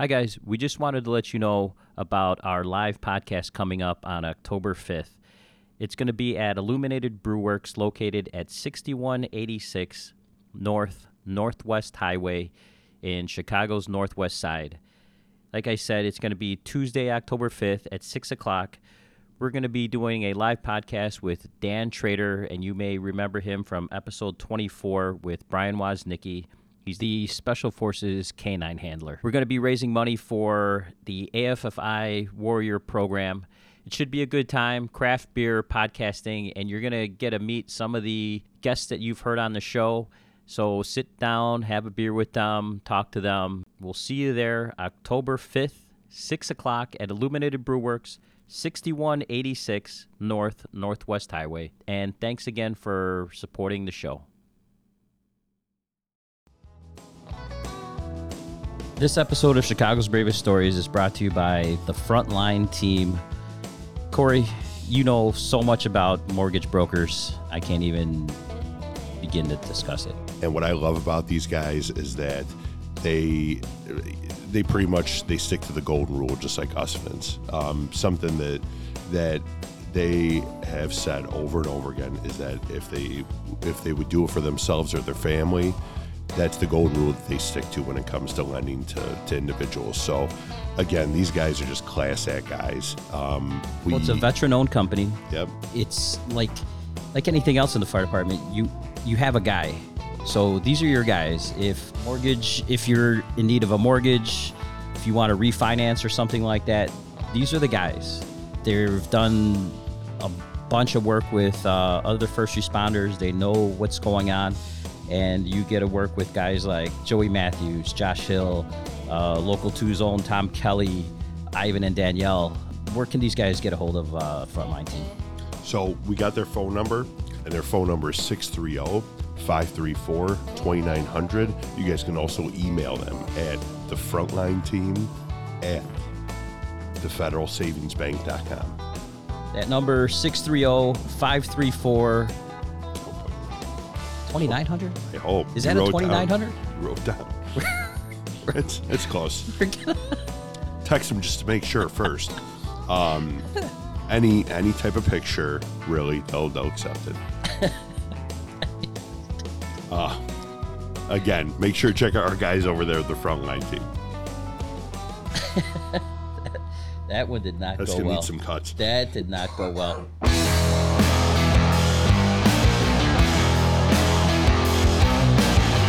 Hi, guys. We just wanted to let you know about our live podcast coming up on October 5th. It's going to be at Illuminated Brewworks located at 6186 North Northwest Highway in Chicago's Northwest Side. Like I said, it's going to be Tuesday, October 5th at 6 o'clock. We're going to be doing a live podcast with Dan Trader, and you may remember him from episode 24 with Brian Woznicki. He's the Special Forces canine handler. We're going to be raising money for the AFFI Warrior program. It should be a good time, craft beer, podcasting, and you're going to get to meet some of the guests that you've heard on the show. So sit down, have a beer with them, talk to them. We'll see you there October 5th, 6 o'clock at Illuminated Brewworks, 6186 North Northwest Highway. And thanks again for supporting the show. This episode of Chicago's Bravest Stories is brought to you by the Frontline team. Corey, you know so much about mortgage brokers. I can't even begin to discuss it. And what I love about these guys is that they they pretty much they stick to the golden rule, just like us Vince. Um, something that that they have said over and over again is that if they if they would do it for themselves or their family, that's the golden rule that they stick to when it comes to lending to, to individuals. So, again, these guys are just class act guys. Um, we, well, it's a veteran-owned company. Yep. It's like like anything else in the fire department. You you have a guy. So these are your guys. If mortgage, if you're in need of a mortgage, if you want to refinance or something like that, these are the guys. They've done a bunch of work with uh, other first responders. They know what's going on and you get to work with guys like Joey Matthews, Josh Hill, uh, local two zone Tom Kelly, Ivan and Danielle. Where can these guys get a hold of uh, Frontline Team? So we got their phone number, and their phone number is 630 534 2900. You guys can also email them at the Frontline Team at thefederalsavingsbank.com. That number 630 534 2900? I hope. Is that a 2900? You wrote down. it's, it's close. Text them just to make sure first. Um, any any type of picture, really, they'll, they'll accept it. Uh, again, make sure to check out our guys over there at the frontline team. that one did not That's go gonna well. need some cuts. That did not go well.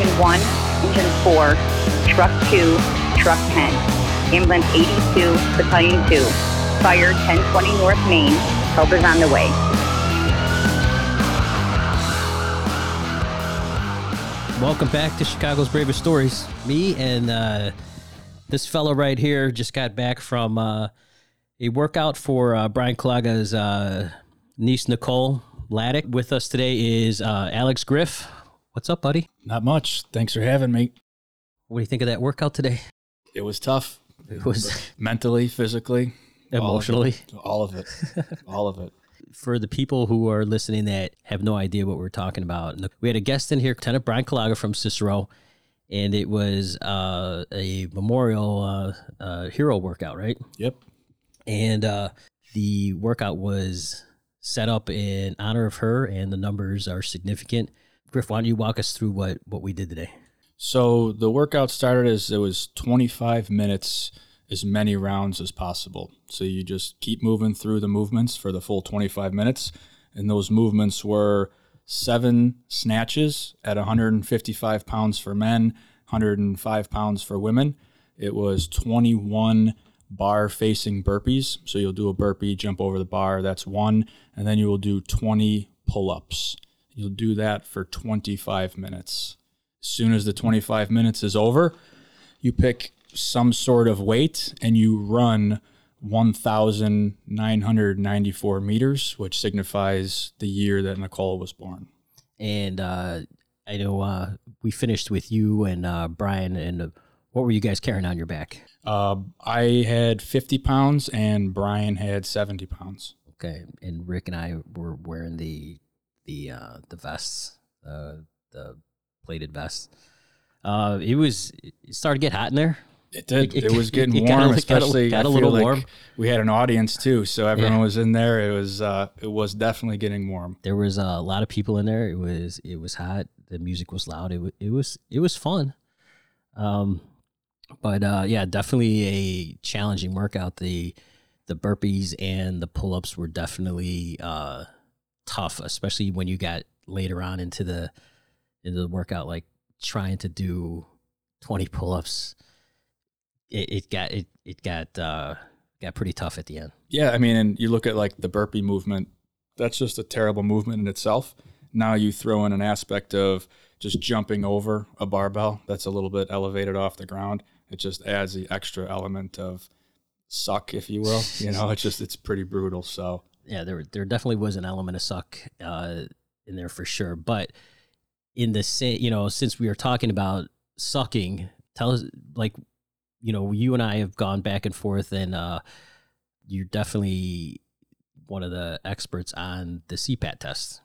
Engine 1, Engine 4, Truck 2, Truck 10, Ambulance 82, Battalion 2, Fire 1020 North Main, help is on the way. Welcome back to Chicago's Bravest Stories. Me and uh, this fellow right here just got back from uh, a workout for uh, Brian Kalaga's uh, niece, Nicole Laddick. With us today is uh, Alex Griff. What's up, buddy? Not much. Thanks for having me. What do you think of that workout today? It was tough. It was mentally, physically, emotionally, all of it. All of it. For the people who are listening that have no idea what we're talking about, we had a guest in here, Lieutenant Brian Kalaga from Cicero, and it was uh, a memorial uh, uh, hero workout, right? Yep. And uh, the workout was set up in honor of her, and the numbers are significant. Griff, why don't you walk us through what what we did today? So the workout started as it was 25 minutes, as many rounds as possible. So you just keep moving through the movements for the full 25 minutes, and those movements were seven snatches at 155 pounds for men, 105 pounds for women. It was 21 bar facing burpees. So you'll do a burpee, jump over the bar, that's one, and then you will do 20 pull ups. You'll do that for 25 minutes. As soon as the 25 minutes is over, you pick some sort of weight and you run 1,994 meters, which signifies the year that Nicole was born. And uh, I know uh, we finished with you and uh, Brian. And uh, what were you guys carrying on your back? Uh, I had 50 pounds and Brian had 70 pounds. Okay. And Rick and I were wearing the the uh, the vests, uh, the plated vests. Uh, it was it started to get hot in there. It did. It- It, was getting it got a- warm, got a- especially. got a I feel little like warm. We had an audience too, so everyone Yeah. was in there. It was uh, it was definitely getting warm. There was a lot of people in there. It was it was hot. The music was loud. It was it was it was fun. Um, but uh, yeah, definitely a challenging workout. The the burpees and the pull ups were definitely uh, tough, especially when you got later on into the into the workout, like trying to do twenty pull ups. It, it got it it got uh, got pretty tough at the end. Yeah, I mean, and you look at like the burpee movement. That's just a terrible movement in itself. Now you throw in an aspect of just jumping over a barbell that's a little bit elevated off the ground. It just adds the extra element of suck, if you will. You know, it's just it's pretty brutal. So yeah, there there definitely was an element of suck uh, in there for sure. But in the same, you know, since we are talking about sucking, tell us like, you know, you and I have gone back and forth, and uh, you're definitely one of the experts on the CPAT test,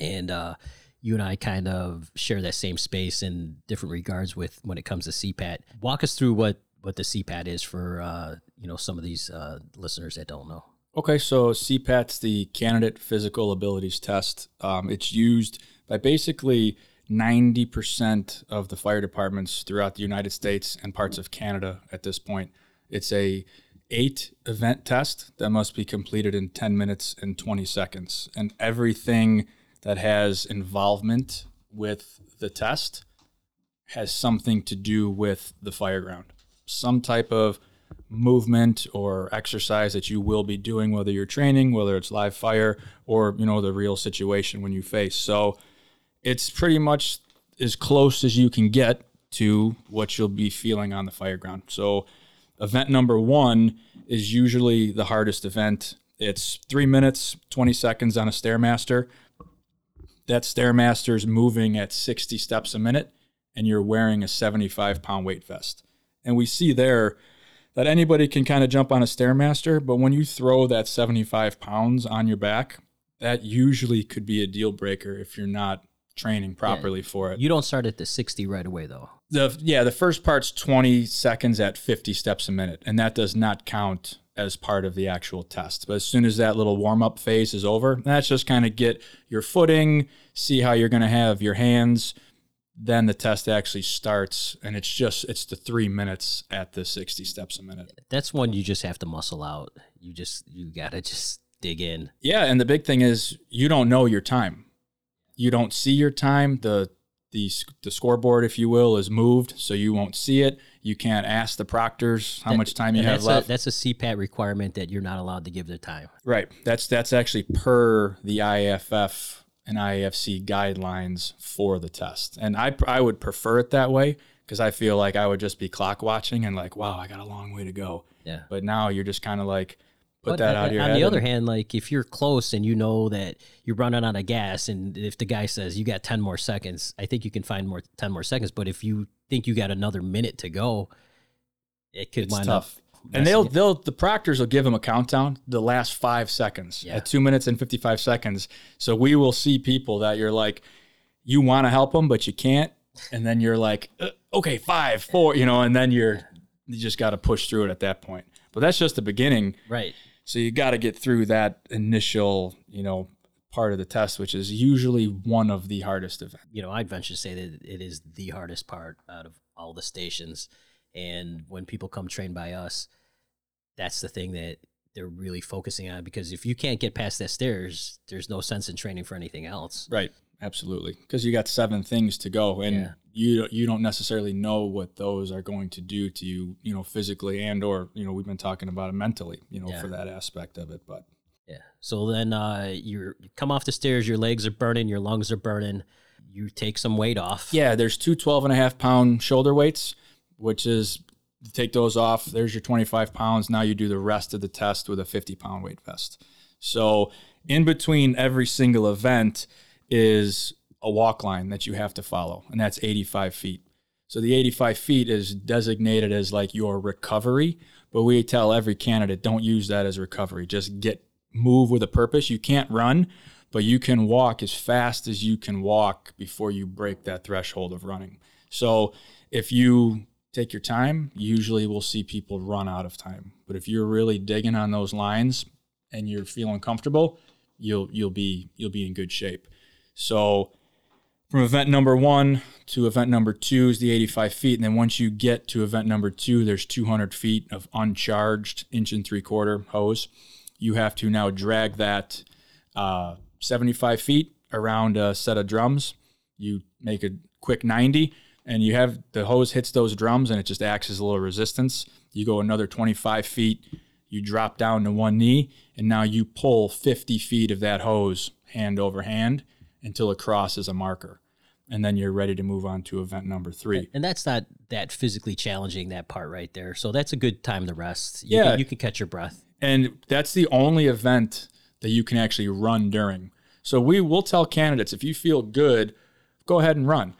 and uh, you and I kind of share that same space in different regards with when it comes to CPAT. Walk us through what what the CPAT is for uh, you know some of these uh, listeners that don't know. Okay, so CPAT's the Candidate Physical Abilities Test. Um, it's used by basically 90% of the fire departments throughout the United States and parts of Canada at this point. It's a eight event test that must be completed in 10 minutes and 20 seconds. And everything that has involvement with the test has something to do with the fire ground. Some type of movement or exercise that you will be doing whether you're training whether it's live fire or you know the real situation when you face. So it's pretty much as close as you can get to what you'll be feeling on the fire ground. So event number one is usually the hardest event. It's three minutes 20 seconds on a stairmaster. That stairmaster is moving at 60 steps a minute and you're wearing a 75 pound weight vest. And we see there that anybody can kind of jump on a stairmaster, but when you throw that 75 pounds on your back, that usually could be a deal breaker if you're not training properly for it. You don't start at the 60 right away, though. The yeah, the first part's 20 seconds at 50 steps a minute, and that does not count as part of the actual test. But as soon as that little warm up phase is over, that's just kind of get your footing, see how you're going to have your hands. Then the test actually starts, and it's just it's the three minutes at the 60 steps a minute. That's one you just have to muscle out. You just, you got to just dig in. Yeah, and the big thing is you don't know your time. You don't see your time. The the the scoreboard, if you will, is moved, so you won't see it. You can't ask the proctors how That- much time you have that's left. A, that's a CPAT requirement that you're not allowed to give the time. right. That's that's actually per the IAFF and IAFC guidelines for the test, and I I would prefer it that way because I feel like I would just be clock watching and like, wow, I got a long way to go. Yeah. But now you're just kind of like put But that out of your on the other and- hand, like if you're close and you know that you're running out of gas, and if the guy says you got 10 more seconds, I think you can find more 10 more seconds. But if you think you got another minute to go, it could it's wind tough. up. And they'll messing- they'll the proctors will give them a countdown the last five seconds Yeah. at two minutes and fifty five seconds. So we will see people that you're like, you want to help them but you can't, and then you're like, uh, okay, five, four, you know, and then you're you just got to push through it at that point. But that's just the beginning. right. So you got to get through that initial, you know, part of the test, which is usually one of the hardest events. you know, I'd venture to say that it is the hardest part out of all the stations. And when people come train by us, that's the thing that they're really focusing on because if you can't get past that stairs, there's no sense in training for anything else. Right. Absolutely. Because you got seven things to go and Yeah. you you don't necessarily know what those are going to do to you, you know, physically and or, you know, we've been talking about it mentally, you know, Yeah. for that aspect of it. But Yeah. So then uh, you're, you come off the stairs, your legs are burning, your lungs are burning. You take some weight off. yeah, there's two 12 and a half pound shoulder weights, which is take those off. There's your 25 pounds. Now you do the rest of the test with a 50 pound weight vest. So in between every single event is a walk line that you have to follow, and that's 85 feet. So the 85 feet is designated as like your recovery, but we tell every candidate don't use that as recovery. Just get move with a purpose. You can't run, but you can walk as fast as you can walk before you break that threshold of running. So if you take your time. Usually we'll see people run out of time. But if you're really digging on those lines and you're feeling comfortable, you'll you'll be you'll be in good shape. So from event number one to event number two is the 85 feet. And then once you get to event number two, there's 200 feet of uncharged inch and three quarter hose. You have to now drag that uh, 75 feet around a set of drums. You make a quick 90 and you have the hose hits those drums and it just acts as a little resistance. You go another 25 feet, you drop down to one knee, and now you pull 50 feet of that hose hand over hand until it crosses a marker. And then you're ready to move on to event number three. And that's not that physically challenging, that part right there. So that's a good time to rest. You Yeah. Can, you can catch your breath. And that's the only event that you can actually run during. So we will tell candidates if you feel good, go ahead and run.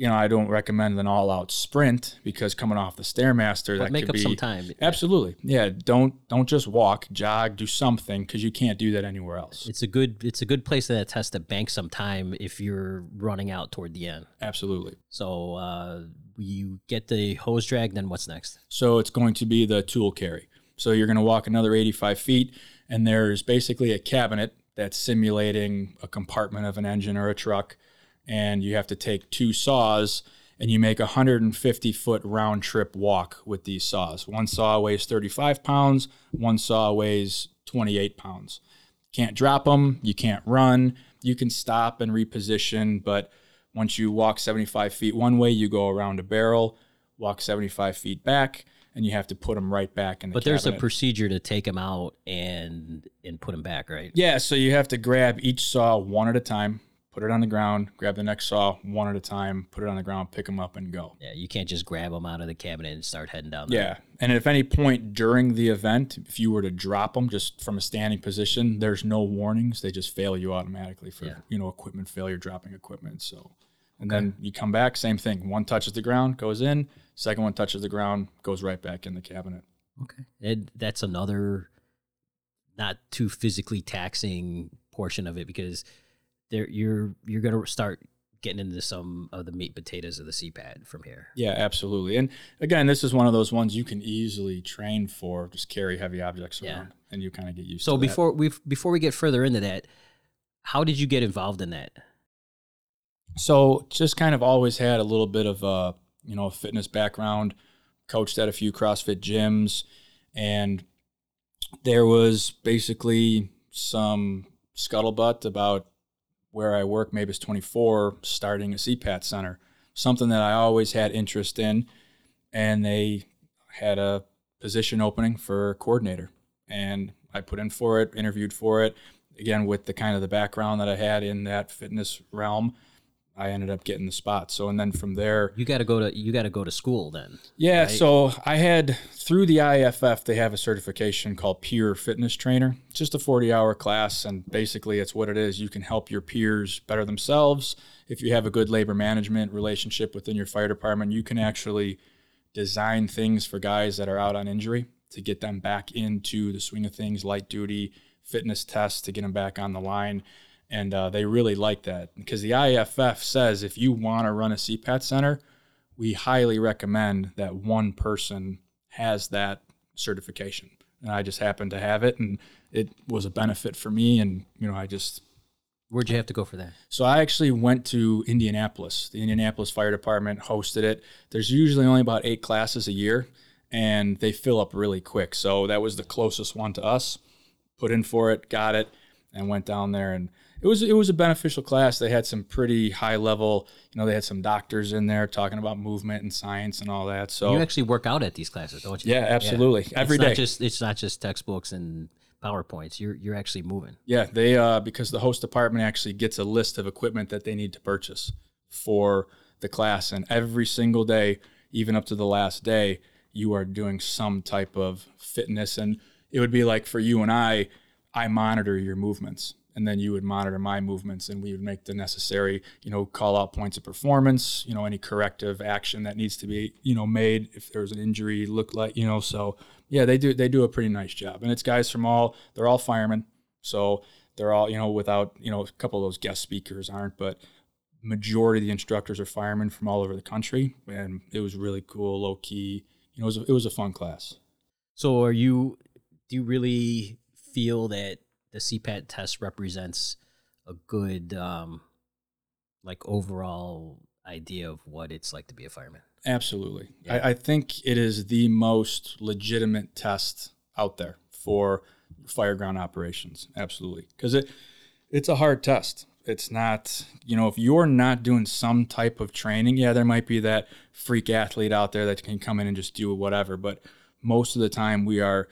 You know, I don't recommend an all-out sprint because coming off the stairmaster, that make could up be some time. Absolutely, yeah. Don't don't just walk, jog, do something because you can't do that anywhere else. It's a good it's a good place to test to bank some time if you're running out toward the end. Absolutely. So uh, you get the hose drag, then what's next? So it's going to be the tool carry. So you're going to walk another 85 feet, and there's basically a cabinet that's simulating a compartment of an engine or a truck. And you have to take two saws and you make a 150 foot round trip walk with these saws. One saw weighs 35 pounds, one saw weighs 28 pounds. Can't drop them, you can't run, you can stop and reposition, but once you walk 75 feet one way, you go around a barrel, walk 75 feet back, and you have to put them right back in the But there's a procedure to take them out and and put them back, right? Yeah, so you have to grab each saw one at a time, put it on the ground, grab the next saw one at a time, put it on the ground, pick them up, and go. Yeah, you can't just grab them out of the cabinet and start heading down. the- Yeah, and if any point during the event, if you were to drop them just from a standing position, there's no warnings; they just fail you automatically for Yeah. you know equipment failure, dropping equipment. So, and then you come back, same thing. One touches the ground, goes in. Second one touches the ground, goes right back in the cabinet. Okay. And that's another not too physically taxing portion of it because there you're you're gonna start getting into some of the meat potatoes of the CPAT from here. Yeah, absolutely. And again, this is one of those ones you can easily train for. Just carry heavy objects Yeah. around, and you kind of get used So to that. before we before we get further into that, how did you get involved in that? So just kind of always had a little bit of a you know fitness background. Coached at a few CrossFit gyms, and there was basically some scuttlebutt about where I work, Mavis 24, starting a CPAT center. Something that I always had interest in, and they had a position opening for coordinator, and I put in for it, interviewed for it. Again, with the kind of the background that I had in that fitness realm, I ended up getting the spot. So, and then from there, You got to go to you got to go to school then. yeah, right? so I had through the IAFF, they have a certification called Peer Fitness Trainer. It's just a 40 hour class, and basically, it's what it is. You can help your peers better themselves. If you have a good labor management relationship within your fire department, you can actually design things for guys that are out on injury to get them back into the swing of things, light duty, fitness tests to get them back on the line. And uh, they really like that because the IAFF says if you want to run a CPAT center, we highly recommend that one person has that certification. And I just happened to have it, and it was a benefit for me. And you know, I just Where'd you have to go for that? so I actually went to Indianapolis. The Indianapolis Fire Department hosted it. There's usually only about eight classes a year, and they fill up really quick. So that was the closest one to us. Put in for it, got it, and went down there. And it was it was a beneficial class. They had some pretty high level. You know, they had some doctors in there talking about movement and science and all that. So You actually work out at these classes, don't you? yeah, absolutely, every it's day. Not just it's not just textbooks and powerpoints. You're you're actually moving. Yeah, they uh, because the host department actually gets a list of equipment that they need to purchase for the class, and every single day, even up to the last day, you are doing some type of fitness, and it would be like for you and I, I monitor your movements, and then you would monitor my movements, and we would make the necessary, you know, call out points of performance, you know, any corrective action that needs to be, you know, made if there's an injury, look like, you know, so yeah, they do they do a pretty nice job, and it's guys from all they're all firemen, so they're all you know without you know a couple of those guest speakers aren't, but majority of the instructors are firemen from all over the country, and it was really cool, low key. You know, it was a, it was a fun class. So are you do you really feel that the CPAT test represents a good um like overall idea of what it's like to be a fireman? Absolutely. Yeah. I, I think it is the most legitimate test out there for fireground operations. Absolutely. Because it it's a hard test. It's not, you know, if you're not doing some type of training, yeah, there might be that freak athlete out there that can come in and just do whatever. But most of the time we are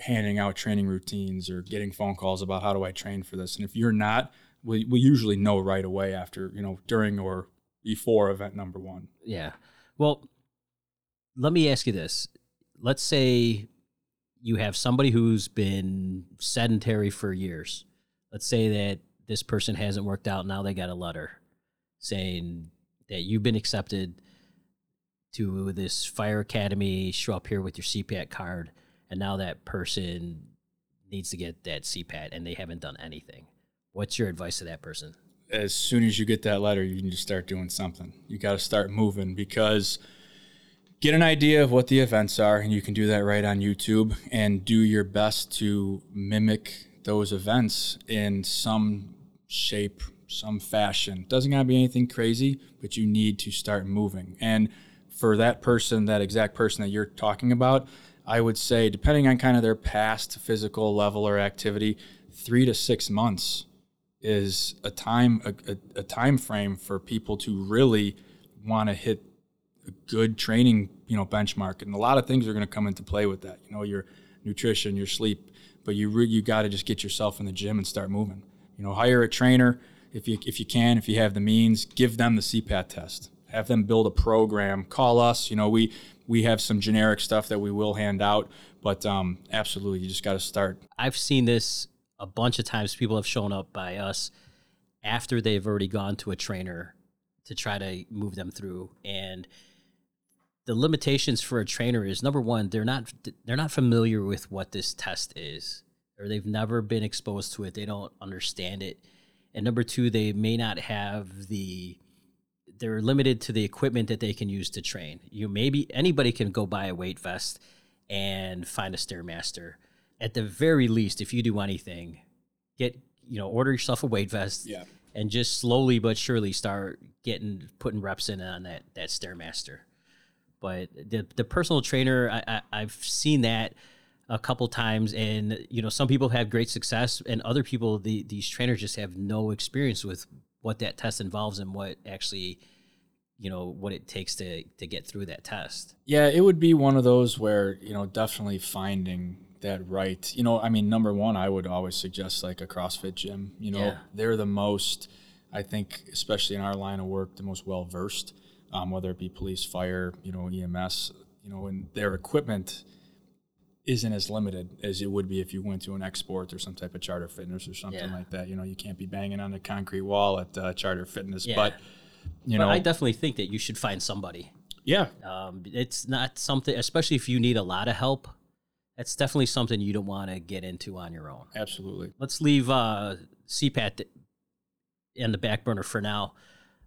handing out training routines or getting phone calls about how do I train for this. And if you're not, we, we usually know right away after, you know, during or before event number one. Yeah. Well, let me ask you this. Let's say you have somebody who's been sedentary for years. Let's say that this person hasn't worked out. Now they got a letter saying that you've been accepted to this fire academy. Show up here with your CPAT card, and now that person needs to get that CPAT, and they haven't done anything. What's your advice to that person? as soon as you get that letter, you can just start doing something. You got to start moving because get an idea of what the events are, and you can do that right on YouTube and do your best to mimic those events in some shape, some fashion. Doesn't got to be anything crazy, but you need to start moving. And for that person, that exact person that you're talking about, I would say, depending on kind of their past physical level or activity, three to six months is a time a, a, a time frame for people to really want to hit a good training you know benchmark. And a lot of things are going to come into play with that you know your nutrition your sleep but you re- you got to just get yourself in the gym and start moving. You know hire a trainer if you if you can if you have the means give them the CPAT test have them build a program call us you know we we have some generic stuff that we will hand out but um absolutely you just got to start I've seen this a bunch of times. People have shown up by us after they've already gone to a trainer to try to move them through. And the limitations for a trainer is number one, they're not they're not familiar with what this test is, or they've never been exposed to it. They don't understand it. And number two, they may not have the they're limited to the equipment that they can use to train. You maybe anybody can go buy a weight vest and find a stairmaster at the very least, if you do anything, get you know order yourself a weight vest. Yeah. And just slowly but surely start getting putting reps in on that that stairmaster. But the the personal trainer, I, I I've seen that a couple times, and you know some people have great success, and other people the these trainers just have no experience with what that test involves and what actually you know what it takes to to get through that test. Yeah, it would be one of those where, you know, definitely finding that right. You know, I mean, number one, I would always suggest like a CrossFit gym. You know, Yeah. they're the most, I think, especially in our line of work, the most well versed, um, whether it be police, fire, you know, EMS, you know, and their equipment isn't as limited as it would be if you went to an Xsport or some type of charter fitness or something Yeah. like that. You know, you can't be banging on a concrete wall at uh, charter fitness, Yeah. but you But know, I definitely think that you should find somebody. yeah, Um, it's not something, especially if you need a lot of help. That's definitely something you don't want to get into on your own. absolutely. Let's leave uh, CPAT in the back burner for now.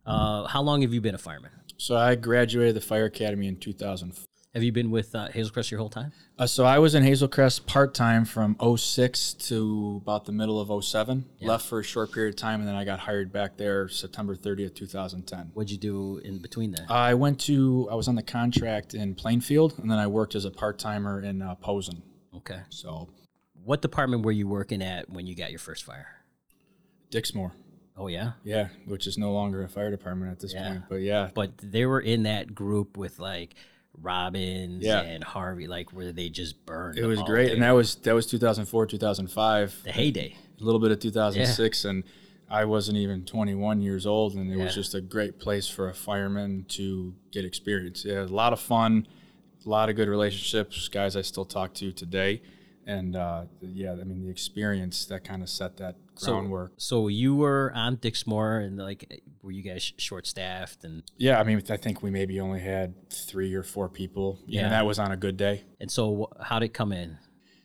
Uh, how long have you been a fireman? So I graduated the fire academy in 2004. Have you been with uh, Hazel Crest your whole time? Uh, so I was in Hazel Crest part time from 06 to about the middle of 07. Left for a short period of time, and then I got hired back there September 30th, 2010. What'd you do in between there? I went to I was on the contract in Plainfield, and then I worked as a part timer in uh, Posen. Okay. So What department were you working at when you got your first fire? Dixmoor, Oh yeah, yeah, which is no longer a fire department at this Yeah. point, but yeah, but they were in that group with like Robbins Yeah. and Harvey, like where they just burned. it was great, day. and that was that was 2004, 2005. the heyday. a little bit of 2006 and I wasn't even 21 years old and it was just a great place for a fireman to get experience. Yeah, a lot of fun, a lot of good relationships, guys I still talk to today. And uh, yeah, I mean the experience that kind of set that groundwork. So you were on Dixmoor, and like, were you guys short staffed? And yeah, I mean I think we maybe only had three or four people. Yeah, and that was on a good day. and so how did it come in?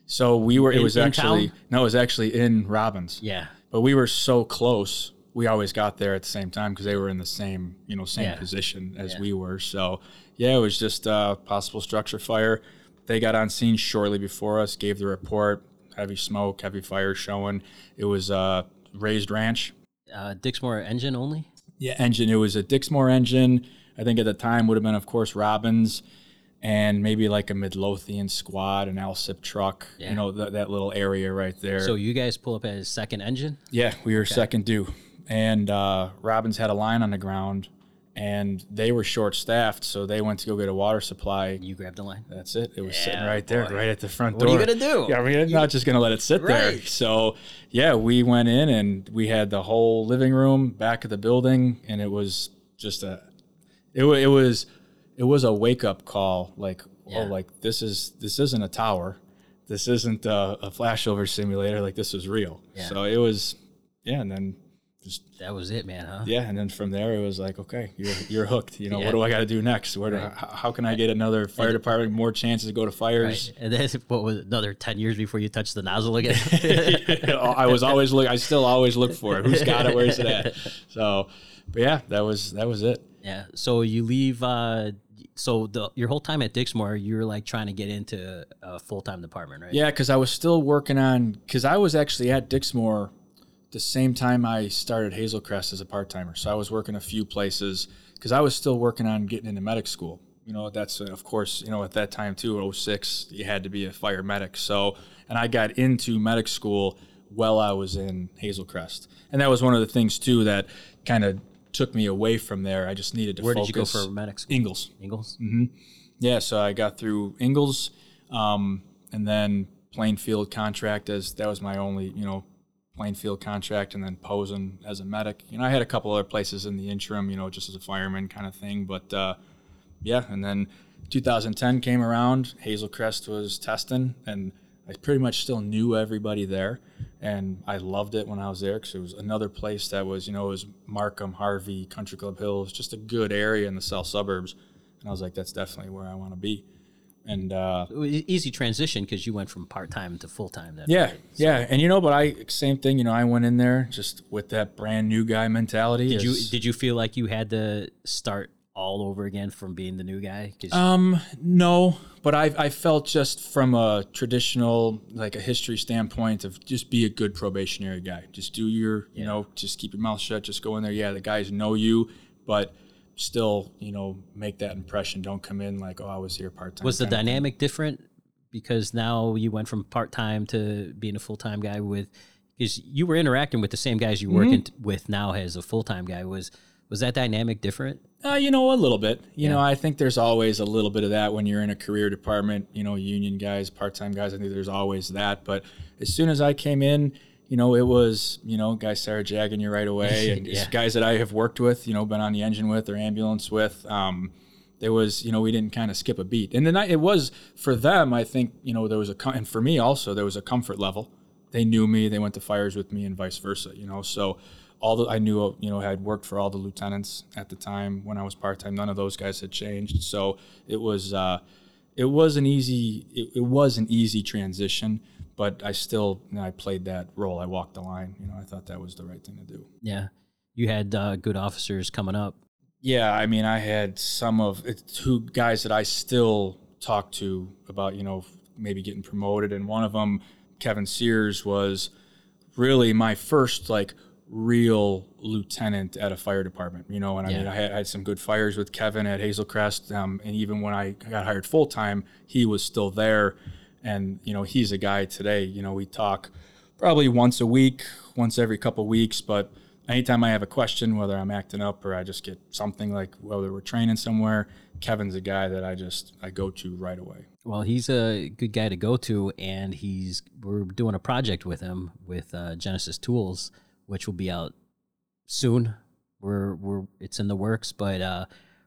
So we were. It In- was in actually town? no, it was actually in Robbins. Yeah, but we were so close we always got there at the same time because they were in the same you know same Yeah. position as Yeah. we were. So yeah, it was just uh, possible structure fire. They got on scene shortly before us, gave the report. Heavy smoke, heavy fire showing. It was uh, raised ranch. Uh, Dixmoor engine only. Yeah, engine. It was a Dixmoor engine. I think at the time would have been, of course, Robbins, and maybe like a Midlothian squad, an Alsip truck. Yeah. You know that that little area right there. So you guys pull up as second engine. Yeah, we were second due. And uh, Robbins had a line on the ground, and they were short staffed, so they went to go get a water supply. You grabbed the line. That's it. It was sitting right there, boy. right at the front door. What are you gonna do? Yeah, we're not just gonna let it sit there. So yeah, we went in and we had the whole living room back of the building, and it was just a, it, it was, it was a wake up call. Like oh, Yeah. oh, like this is this isn't a tower, this isn't a, a flashover simulator. Like this is real. Yeah. So it was, yeah, and then just That was it, man. Huh? yeah, and then from there it was like, okay, you're you're hooked. You know, Yeah. what do I got to do next? Where do, Right. how, how can I get another fire department more chances to go to fires? Right. And then what was it, another ten years before you touched the nozzle again? I was always look. I still always look for it. Who's got it? Where's it at? So, but yeah, that was that was it. yeah. So you leave. Uh, so the your whole time at Dixmoor, you were like trying to get into a full time department, right? Yeah, because I was still working on. Because I was actually at Dixmoor the same time I started Hazel Crest as a part timer. So I was working a few places because I was still working on getting into medic school. You know, that's of course, you know, at that time too, 06, you had to be a fire medic. So, and I got into medic school while I was in Hazel Crest, and that was one of the things too that kind of took me away from there. I just needed to. Where focus. did you go for medic school? Ingalls. Ingalls. Yeah, so I got through Ingalls, um, and then Plainfield contract as that was my only, you know, Plainfield contract, and then Posen as a medic. You know, I had a couple other places in the interim, you know, just as a fireman kind of thing. But uh, yeah, and then 2010 came around. Hazel Crest was testing, and I pretty much still knew everybody there, and I loved it when I was there because it was another place that was, you know, it was Markham, Harvey, Country Club Hills, just a good area in the south suburbs. And I was like, that's definitely where I want to be. And uh, Easy transition because you went from part time to full time. Then. yeah, yeah, and you know, but I same thing. You know, I went in there just with that brand new guy mentality. Did you did you feel like you had to start all over again from being the new guy? Um, no, but I I felt just from a traditional like a history standpoint of just be a good probationary guy. Just do your you know just keep your mouth shut. Just go in there. Yeah, the guys know you, but still you know make that impression. Don't come in like oh I was here part time. was the dynamic different because now you went from part time to being a full time guy with because you were interacting with the same guys you working t- with now as a full time guy was was that dynamic different? Uh, you know, a little bit. You know, I think there's always a little bit of that when you're in a career department, you know, union guys, part time guys. I think there's always that. But as soon as I came in, you know, it was, you know, guys started jagging you right away. And Yeah. guys that I have worked with, you know, been on the engine with or ambulance with. Um, there was, you know, we didn't kind of skip a beat. And then I, it was for them, I think, you know, there was a, com- and for me also, there was a comfort level. They knew me, they went to fires with me and vice versa, you know. So, all the I knew, you know, I had worked for all the lieutenants at the time when I was part time. None of those guys had changed, so it was uh, it was an easy it, it was an easy transition. But I still you know, I played that role. I walked the line. You know, I thought that was the right thing to do. Yeah, you had uh, good officers coming up. Yeah, I mean, I had some of two guys that I still talk to about, you know, maybe getting promoted, and one of them, Kevin Sears, was really my first like real lieutenant at a fire department. You know, and I mean, I had, I had some good fires with Kevin at Hazel Crest, um, and even when I got hired full time, he was still there, and you know, he's a guy today. You know, we talk probably once a week, once every couple weeks, but anytime I have a question, whether I'm acting up or I just get something like whether we're training somewhere, Kevin's a guy that I just I go to right away. Well, he's a good guy to go to, and he's we're doing a project with him with uh, Genesis Tools, which will be out soon. We're we're it's in the works, but uh,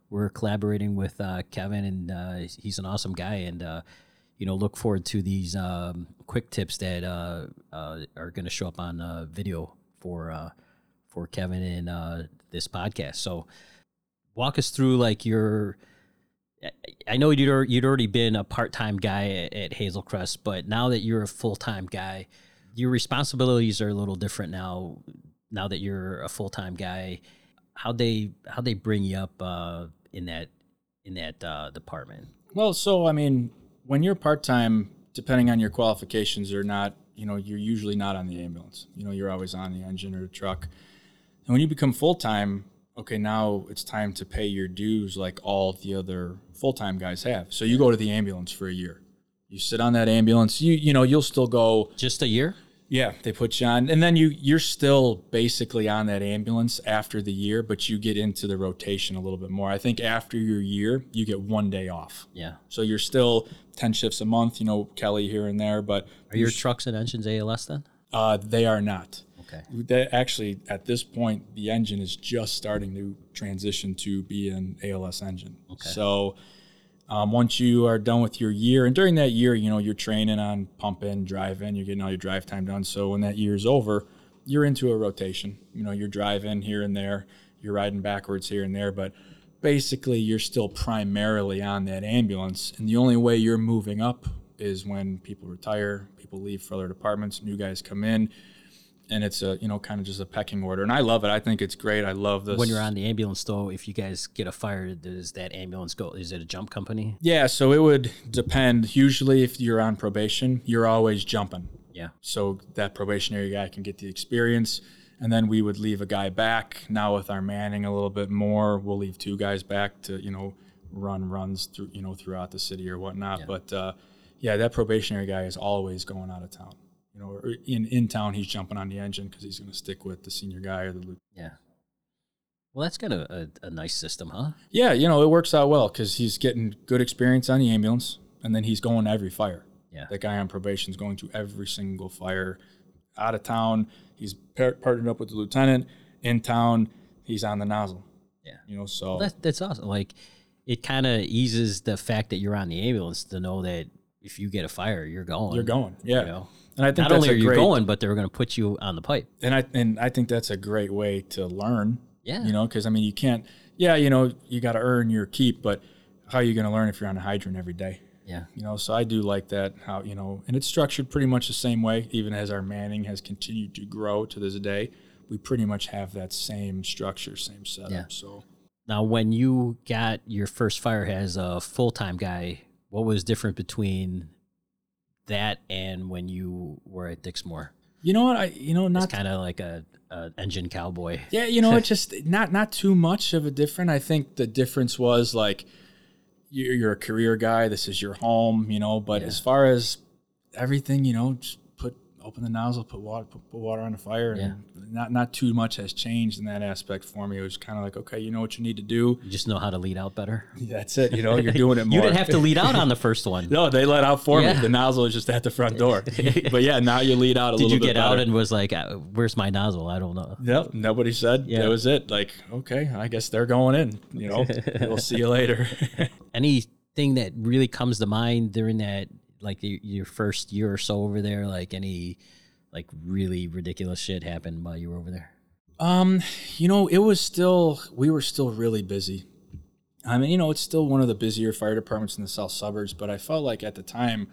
we're collaborating with uh, Kevin, and uh, he's an awesome guy, and uh, you know look forward to these um, quick tips that uh, uh, are going to show up on uh, video for uh, for Kevin in uh, this podcast. So walk us through like your I know you'd, you'd already been a part time guy at, at Hazel Crest, but now that you're a full time guy, your responsibilities are a little different now. now that you're a full time guy, how they how they bring you up uh, in that in that uh, department? Well, so I mean, when you're part time, depending on your qualifications or not, you know, you're usually not on the ambulance. You know, you're always on the engine or the truck. And when you become full time, okay, now it's time to pay your dues like all the other full time guys have. So you go to the ambulance for a year. You sit on that ambulance. You you know you'll still go. Just a year? Yeah, they put you on, and then you you're still basically on that ambulance after the year, but you get into the rotation a little bit more. I think after your year, you get one day off. Yeah. So you're still ten shifts a month. You know, Kelly here and there, but Are your trucks and engines ALS then? uh, they are not. Okay. They actually, at this point, the engine is just starting to transition to be an ALS engine. Okay. So um, once you are done with your year, and during that year, you know, you're training on pumping, driving, you're getting all your drive time done. So when that year is over, you're into a rotation. You know, you're driving here and there, you're riding backwards here and there, but basically you're still primarily on that ambulance. And the only way you're moving up is when people retire, people leave for other departments, new guys come in. And it's a you know kind of just a pecking order, and I love it. I think it's great. I love this. When you're on the ambulance, though, if you guys get a fire, does that ambulance go? Is it a jump company? Yeah, so it would depend. Usually, if you're on probation, you're always jumping. Yeah. So that probationary guy can get the experience. And then we would leave a guy back. Now with our manning a little bit more, we'll leave two guys back to, you know, run runs through, you know, throughout the city or whatnot. Yeah. But uh, yeah, that probationary guy is always going out of town. You know, or in, in town, he's jumping on the engine because he's going to stick with the senior guy or the lieutenant. Yeah. Well, that's kind of a, a nice system, huh? Yeah, you know, it works out well because he's getting good experience on the ambulance, and then he's going to every fire. Yeah. That guy on probation is going to every single fire. Out of town, he's par- partnered up with the lieutenant. In town, he's on the nozzle. Yeah. You know, so Well, that, that's awesome. Like, it kind of eases the fact that you're on the ambulance to know that if you get a fire, you're going. you're going. Yeah. You know? And I think Not that's only are you great, going, but they're going to put you on the pipe. and I and I think that's a great way to learn. Yeah. You know, because I mean, you can't. Yeah, you know, you got to earn your keep, but how are you going to learn if you're on a hydrant every day? Yeah. you know so i do like that how you know and it's structured pretty much the same way even as our manning has continued to grow to this day we pretty much have that same structure same setup Yeah. so Now, when you got your first fire as a full time guy, what was different between that and when you were at Dixmoor? you know what i you know not kind of like a, a engine cowboy. yeah you know it's just not not too much of a different i think the difference was like you're, you're a career guy this is your home you know but Yeah. as far as everything you know just open the nozzle put water put, put water on the fire Yeah. and not not too much has changed in that aspect for me it was kind of like okay you know what you need to do You just know how to lead out better. That's it. You know, you're doing it more. You didn't have to lead out on the first one. No, they let out for Yeah. me. The nozzle is just at the front door. but yeah, now you lead out a Did little you get out and was like, uh, "Where's my nozzle?" I don't know. Nope, nobody said. Yeah. That was it. Like, okay, I guess they're going in. You know, we'll see you later. Anything that really comes to mind during that, like your, first year or so over there, like any, like really ridiculous shit happened while you were over there. Um, you know, it was still we were still really busy. I mean, you know, it's still one of the busier fire departments in the south suburbs, but I felt like at the time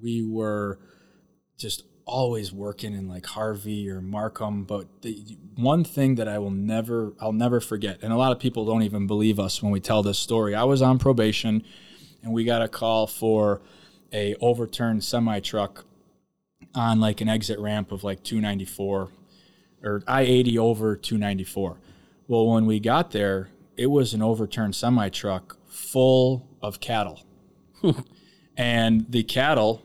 we were just always working in like Harvey or Markham. But the one thing that I will never, I'll never forget, and a lot of people don't even believe us when we tell this story. I was on probation, and we got a call for a overturned semi truck on like an exit ramp of like 294 or I 80 over 294. Well, when we got there, it was an overturned semi truck full of cattle. and the cattle,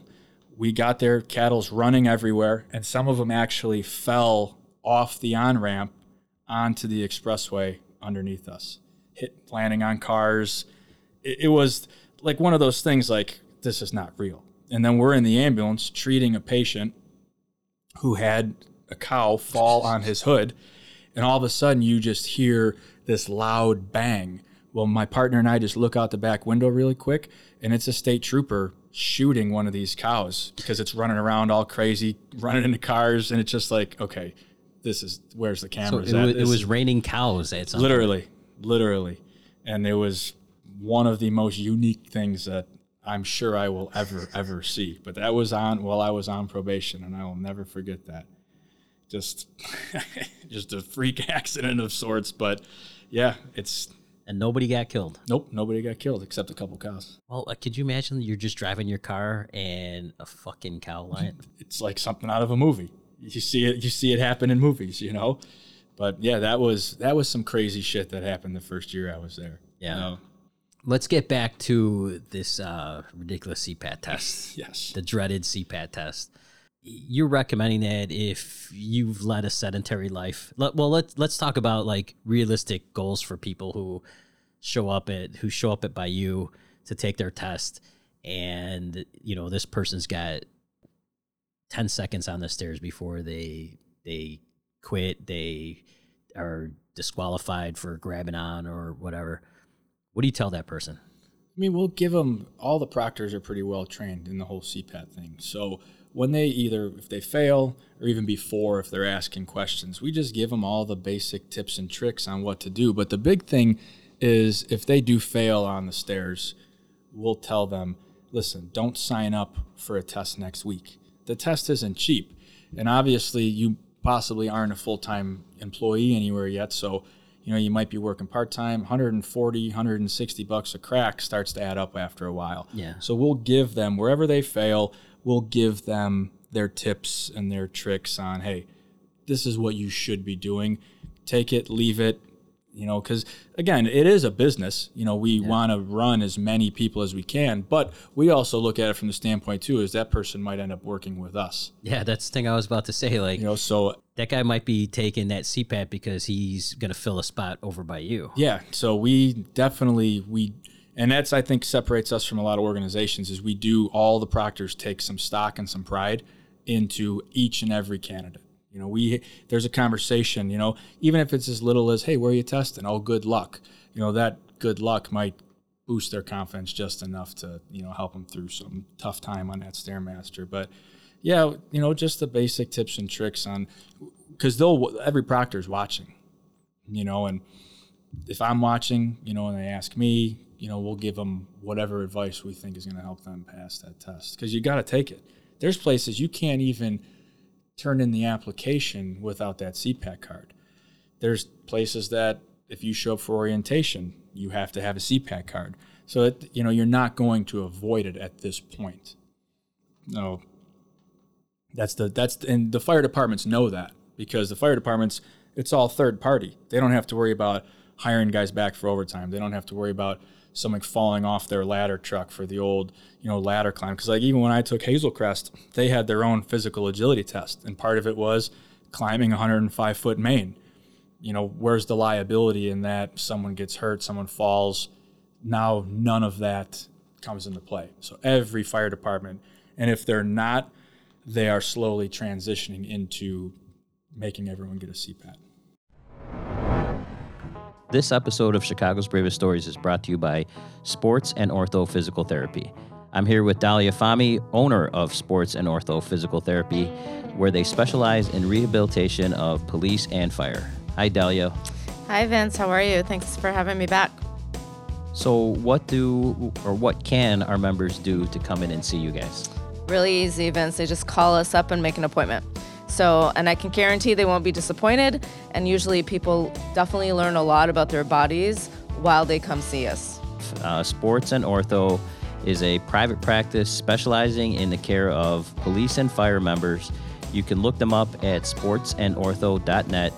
we got there, cattle's running everywhere, and some of them actually fell off the on ramp onto the expressway underneath us, hit landing on cars. It, it was like one of those things like, this is not real. And then we're in the ambulance treating a patient who had a cow fall on his hood, and all of a sudden you just hear this loud bang. Well, my partner and I just look out the back window really quick, and it's a state trooper shooting one of these cows because it's running around all crazy, running into cars, and it's just like, okay, this is where's the So cameras it, was, it was raining cows at some literally, literally, and it was one of the most unique things that I'm sure I will ever ever see. But that was on while I was on probation, and I will never forget that. just just a freak accident of sorts. But yeah, it's And nobody got killed. nope, nobody got killed except a couple cows. Well, uh, could you imagine you're just driving your car and a fucking cow lion? It's like something out of a movie. You see it, you see it happen in movies, you know. But yeah, that was that was some crazy shit that happened the first year I was there. Yeah. You know? Let's get back to this uh, ridiculous CPAT test. Yes. the dreaded CPAT test. You're recommending that if you've led a sedentary life. Let, well, let's let's talk about like realistic goals for people who show up at who show up at by you to take their test, and you know this person's got ten seconds on the stairs before they they quit. They are disqualified for grabbing on or whatever. What do you tell that person? I mean, we'll give them all the proctors are pretty well trained in the whole CPAT thing. So when they either if they fail or even before if they're asking questions, we just give them all the basic tips and tricks on what to do. But the big thing is if they do fail on the stairs, we'll tell them, listen, don't sign up for a test next week. The test isn't cheap, and obviously you possibly aren't a full time employee anywhere yet, so you know you might be working part time 140 160 bucks a crack starts to add up after a while Yeah. so we'll give them wherever they fail we'll give them their tips and their tricks on hey this is what you should be doing take it leave it you know because again it is a business you know we want to run as many people as we can but we also look at it from the standpoint too is that person might end up working with us Yeah, that's the thing I was about to say. Like you know so that guy might be taking that CPAT because he's going to fill a spot over by you. Yeah, so we definitely we and that's I think separates us from a lot of organizations is we do all the proctors take some stock and some pride into each and every candidate. You know, we there's a conversation, you know, even if it's as little as, "Hey, where are you testing?" "Oh, good luck." You know, that good luck might boost their confidence just enough to, you know, help them through some tough time on that stairmaster. But yeah, you know, just the basic tips and tricks on cuz they'll every proctor's watching. You know, and if I'm watching, you know, and they ask me, you know, we'll give them whatever advice we think is going to help them pass that test because you got to take it. There's places you can't even turn in the application without that CPAT card. There's places that if you show up for orientation, you have to have a CPAT card. So that you know, you're not going to avoid it at this point. No, that's the that's and the fire departments know that because the fire departments it's all third party. They don't have to worry about hiring guys back for overtime. They don't have to worry about someone falling off their ladder truck for the old you know ladder climb. Because like even when I took Hazel Crest, they had their own physical agility test, and part of it was climbing 105 foot main. You know where's the liability in that? Someone gets hurt, someone falls. Now none of that comes into play. So every fire department, and if they're not they are slowly transitioning into making everyone get a CPAT. This episode of Chicago's Bravest Stories is brought to you by Sports and Ortho Physical Therapy. I'm here with Dalia Fami, owner of Sports and Ortho Physical Therapy, where they specialize in rehabilitation of police and fire. Hi, Dalia. Hi, Vince. How are you? Thanks for having me back. So, what do or what can our members do to come in and see you guys? Really easy, Vince. They just call us up and make an appointment. So, and I can guarantee they won't be disappointed. And usually, people definitely learn a lot about their bodies while they come see us. Uh, Sports and Ortho is a private practice specializing in the care of police and fire members. You can look them up at sportsandortho.net.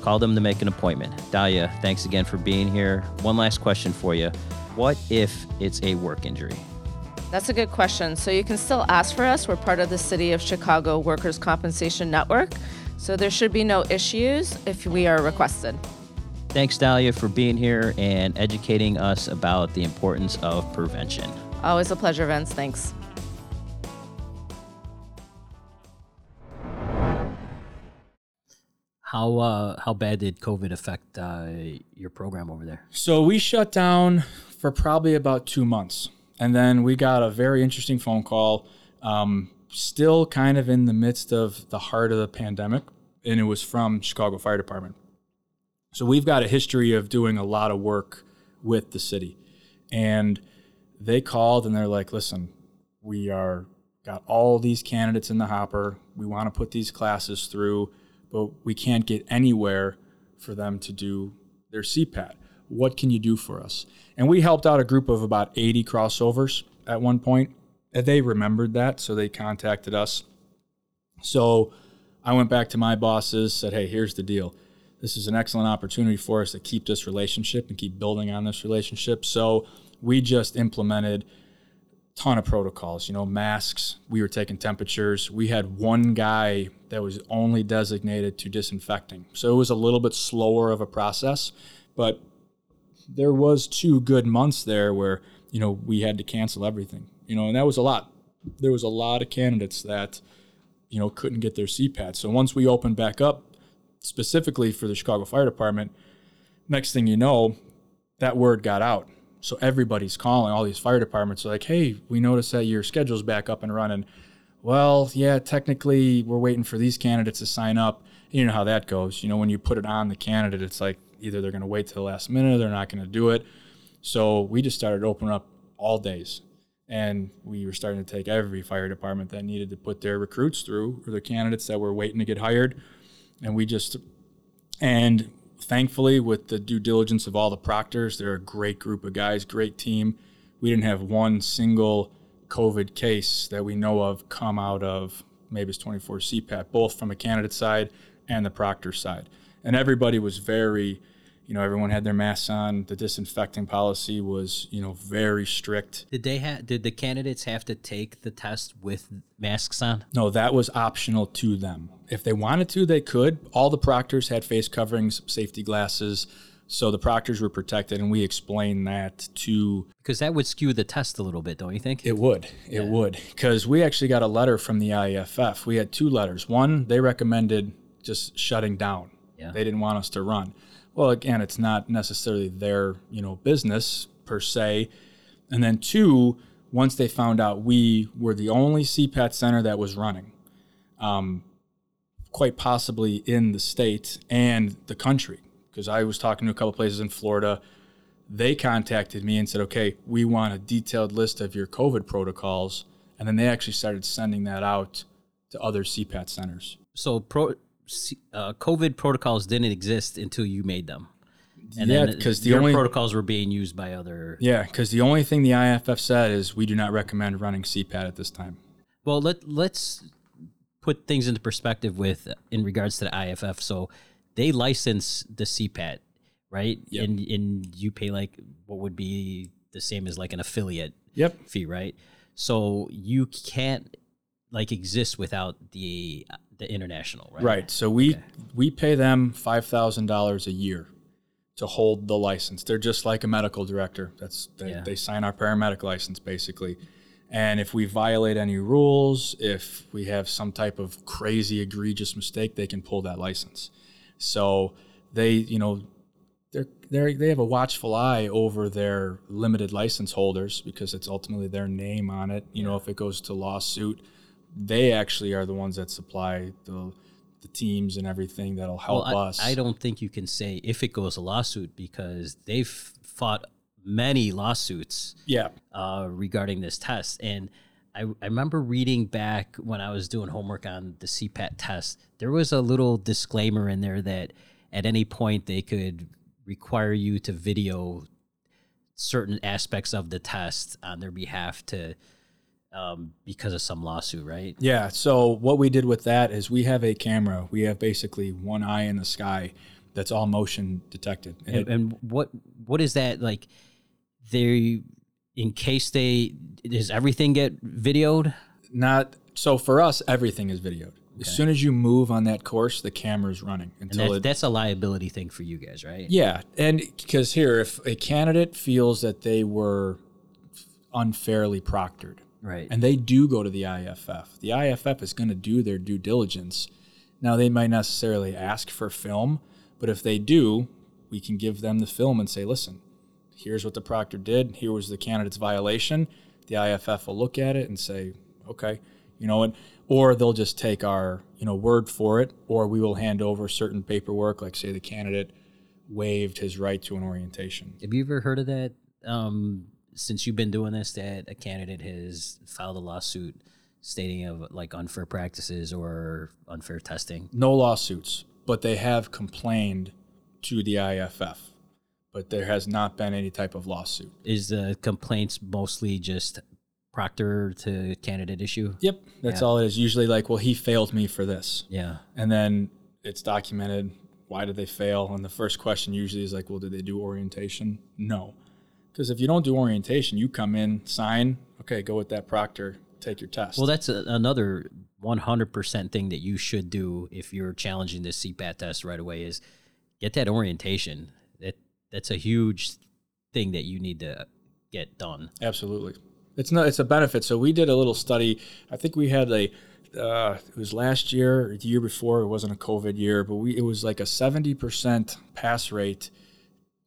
Call them to make an appointment. Dahlia, thanks again for being here. One last question for you. What if it's a work injury? That's a good question. So, you can still ask for us. We're part of the City of Chicago Workers' Compensation Network. So, there should be no issues if we are requested. Thanks, Dahlia, for being here and educating us about the importance of prevention. Always a pleasure, Vince. Thanks. How uh, how bad did COVID affect uh, your program over there? So we shut down for probably about two months. And then we got a very interesting phone call, um, still kind of in the midst of the heart of the pandemic. And it was from Chicago Fire Department. So we've got a history of doing a lot of work with the city. And they called and they're like, listen, we are got all these candidates in the hopper. We want to put these classes through, but we can't get anywhere for them to do their CPAT. What can you do for us? And we helped out a group of about 80 crossovers at one point, and they remembered that, so they contacted us. So I went back to my bosses, said, "Hey, here's the deal. This is an excellent opportunity for us to keep this relationship and keep building on this relationship." So we just implemented a ton of protocols, you know, masks, we were taking temperatures. We had one guy that was only designated to disinfecting. So it was a little bit slower of a process, but there was two good months there where, you know, we had to cancel everything. You know, and that was a lot. There was a lot of candidates that, you know, couldn't get their CPAT. So once we opened back up specifically for the Chicago Fire Department, next thing you know, that word got out so everybody's calling all these fire departments are like, hey, we noticed that your schedule's back up and running. Well, yeah, technically we're waiting for these candidates to sign up. You know how that goes. You know, when you put it on the candidate, it's like either they're going to wait till the last minute or they're not going to do it. So we just started opening up all days. And we were starting to take every fire department that needed to put their recruits through or their candidates that were waiting to get hired. And we just, and thankfully, with the due diligence of all the proctors, they're a great group of guys, great team. We didn't have one single COVID case that we know of come out of MABAS 24 CPAT, both from a candidate side and the proctor side. And everybody was very, you know, everyone had their masks on. The disinfecting policy was, you know, very strict. Did they have? Did the candidates have to take the test with masks on? No, that was optional to them. If they wanted to, they could. All the proctors had face coverings, safety glasses, so the proctors were protected, and we explained that to. Because that would skew the test a little bit, don't you think? It would. It would. Because we actually got a letter from the IAFF. We had two letters. One, they recommended just shutting down. Yeah. They didn't want us to run. Well, again, it's not necessarily their you know business per se. And then two, once they found out we were the only CPAT center that was running, um, quite possibly in the state and the country, because I was talking to a couple places in Florida. They contacted me and said, "Okay, we want a detailed list of your COVID protocols," and then they actually started sending that out to other CPAT centers. So pro, uh, COVID protocols didn't exist until you made them. And yeah, because the only protocols were being used by other. yeah, because the only thing the IFF said is we do not recommend running CPAT at this time. Well, let let's put things into perspective with in regards to the IFF. So they license the CPAT, right? Yep. And and you pay like what would be the same as like an affiliate Yep. fee, right? So you can't like exist without the the international, right? Right. So we we pay them five thousand dollars a year to hold the license. They're just like a medical director. That's they, Yeah. they sign our paramedic license basically. And if we violate any rules, if we have some type of crazy egregious mistake, they can pull that license. So they, you know, they're, they're they have a watchful eye over their limited license holders because it's ultimately their name on it. You know, if it goes to lawsuit, they actually are the ones that supply the the teams and everything that'll help Well, I, us. I don't think you can say if it goes a lawsuit because they've fought many lawsuits Yeah, uh, regarding this test. And I, I remember reading back when I was doing homework on the CPAT test, there was a little disclaimer in there that at any point they could require you to video certain aspects of the test on their behalf to um, because of some lawsuit, right? yeah. So what we did with that is we have a camera. We have basically one eye in the sky that's all motion detected. And And, and what what is that like? They in case they does everything get videoed? not so for us, everything is videoed. As soon as you move on that course, the camera's running And until that, it that's a liability thing for you guys, right? Yeah, and because here, if a candidate feels that they were unfairly proctored, Right. and they do go to the IFF, the IFF is going to do their due diligence. Now, they might necessarily ask for film, but if they do, we can give them the film and say, listen, here's what the proctor did. Here was the candidate's violation. The IFF will look at it and say, okay, you know what? Or they'll just take our, you know, word for it, or we will hand over certain paperwork, like say the candidate waived his right to an orientation. Have you ever heard of that? Um, since you've been doing this, that a candidate has filed a lawsuit stating of like unfair practices or unfair testing. No lawsuits, but they have complained to the IFF. But there has not been any type of lawsuit. Is the complaints mostly just proctor to candidate issue? Yep, that's Yeah. all it is. Usually, like, well, he failed me for this. Yeah. and then it's documented why did they fail and the first question usually is like well did they do orientation no because if you don't do orientation you come in sign okay go with that proctor take your test Well, that's a, another 100% thing that you should do if you're challenging this CPAT test right away is get that orientation. That that's a huge thing that you need to get done. absolutely it's not it's a benefit so we did a little study i think we had a uh, it was last year the year before it wasn't a covid year but we it was like a 70% pass rate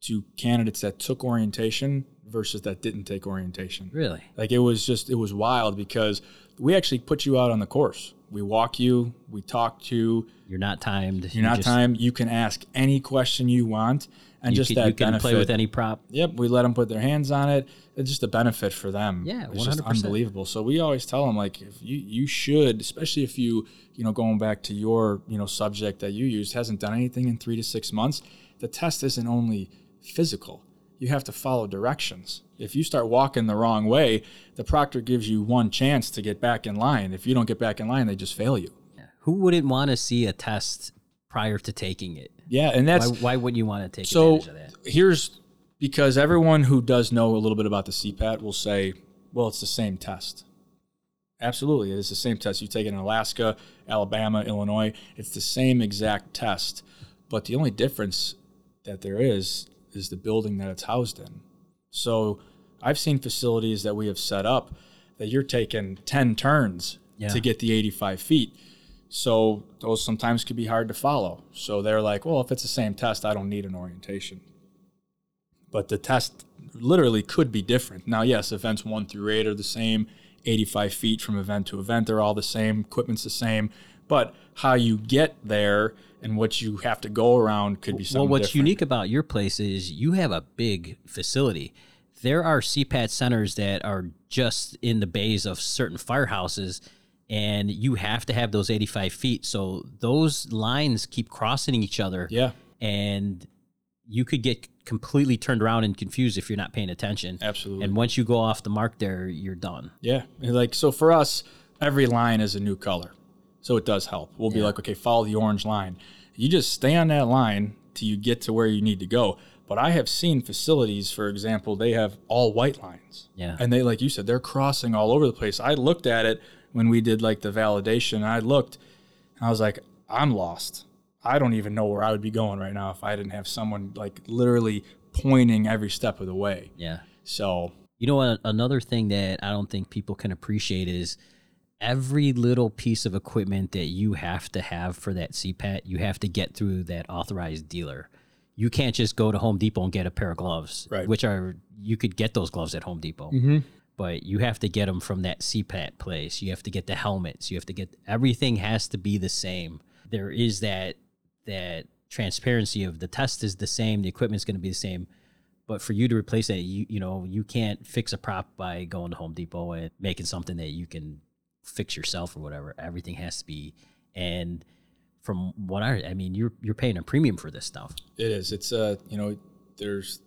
to candidates that took orientation versus that didn't take orientation Really? Like it was just it was wild because we actually put you out on the course. We walk you, we talk to you. You're not timed. You're not just, time. You can ask any question you want, and You just can, that you can benefit. play with any prop. Yep, we let them put their hands on it. It's just a benefit for them. Yeah, it's just 100%. unbelievable. So we always tell them like, if you you should, especially if you you know going back to your you know subject that you used hasn't done anything in three to six months. The test isn't only physical. You have to follow directions. If you start walking the wrong way, the proctor gives you one chance to get back in line. If you don't get back in line, they just fail you. Who wouldn't want to see a test prior to taking it? Yeah, and that's Why, why wouldn't you want to take So advantage of that? here's because everyone who does know a little bit about the CPAT will say, well, it's the same test. Absolutely, it is the same test. You take it in Alaska, Alabama, Illinois. It's the same exact test, but the only difference that there is is the building that it's housed in. So I've seen facilities that we have set up that you're taking 10 turns Yeah. to get the 85 feet. So those sometimes could be hard to follow. So they're like, well, if it's the same test, I don't need an orientation. But the test literally could be different. Now, yes, events one through eight are the same, 85 feet from event to event, they're all the same, equipment's the same. But how you get there and what you have to go around could be something Well, what's different. unique about your place is you have a big facility. There are CPAT centers that are just in the bays of certain firehouses, and you have to have those 85 feet. So those lines keep crossing each other. Yeah, And you could get completely turned around and confused if you're not paying attention. absolutely. And once you go off the mark there, you're done. Yeah, like so for us, every line is a new color, so it does help. We'll be like, okay, follow the orange line. You just stay on that line till you get to where you need to go. But I have seen facilities, for example, they have all white lines. Yeah. And they, like you said, they're crossing all over the place. I looked at it when we did like the validation. And I looked, and I was like, I'm lost. I don't even know where I would be going right now if I didn't have someone like literally pointing every step of the way. Yeah. So You know? Another thing that I don't think people can appreciate is every little piece of equipment that you have to have for that CPAT, you have to get through that authorized dealer. You can't just go to Home Depot and get a pair of gloves, Right. which are you could get those gloves at Home Depot, mm-hmm. but you have to get them from that CPAT place. You have to get the helmets. You have to get everything has to be the same. There is that that transparency of the test is the same, the equipment's going to be the same, but for you to replace that, you you know you can't fix a prop by going to Home Depot and making something that you can fix yourself or whatever. Everything has to be. And from what I I mean, you're you're paying a premium for this stuff. It is. It's a you know, there's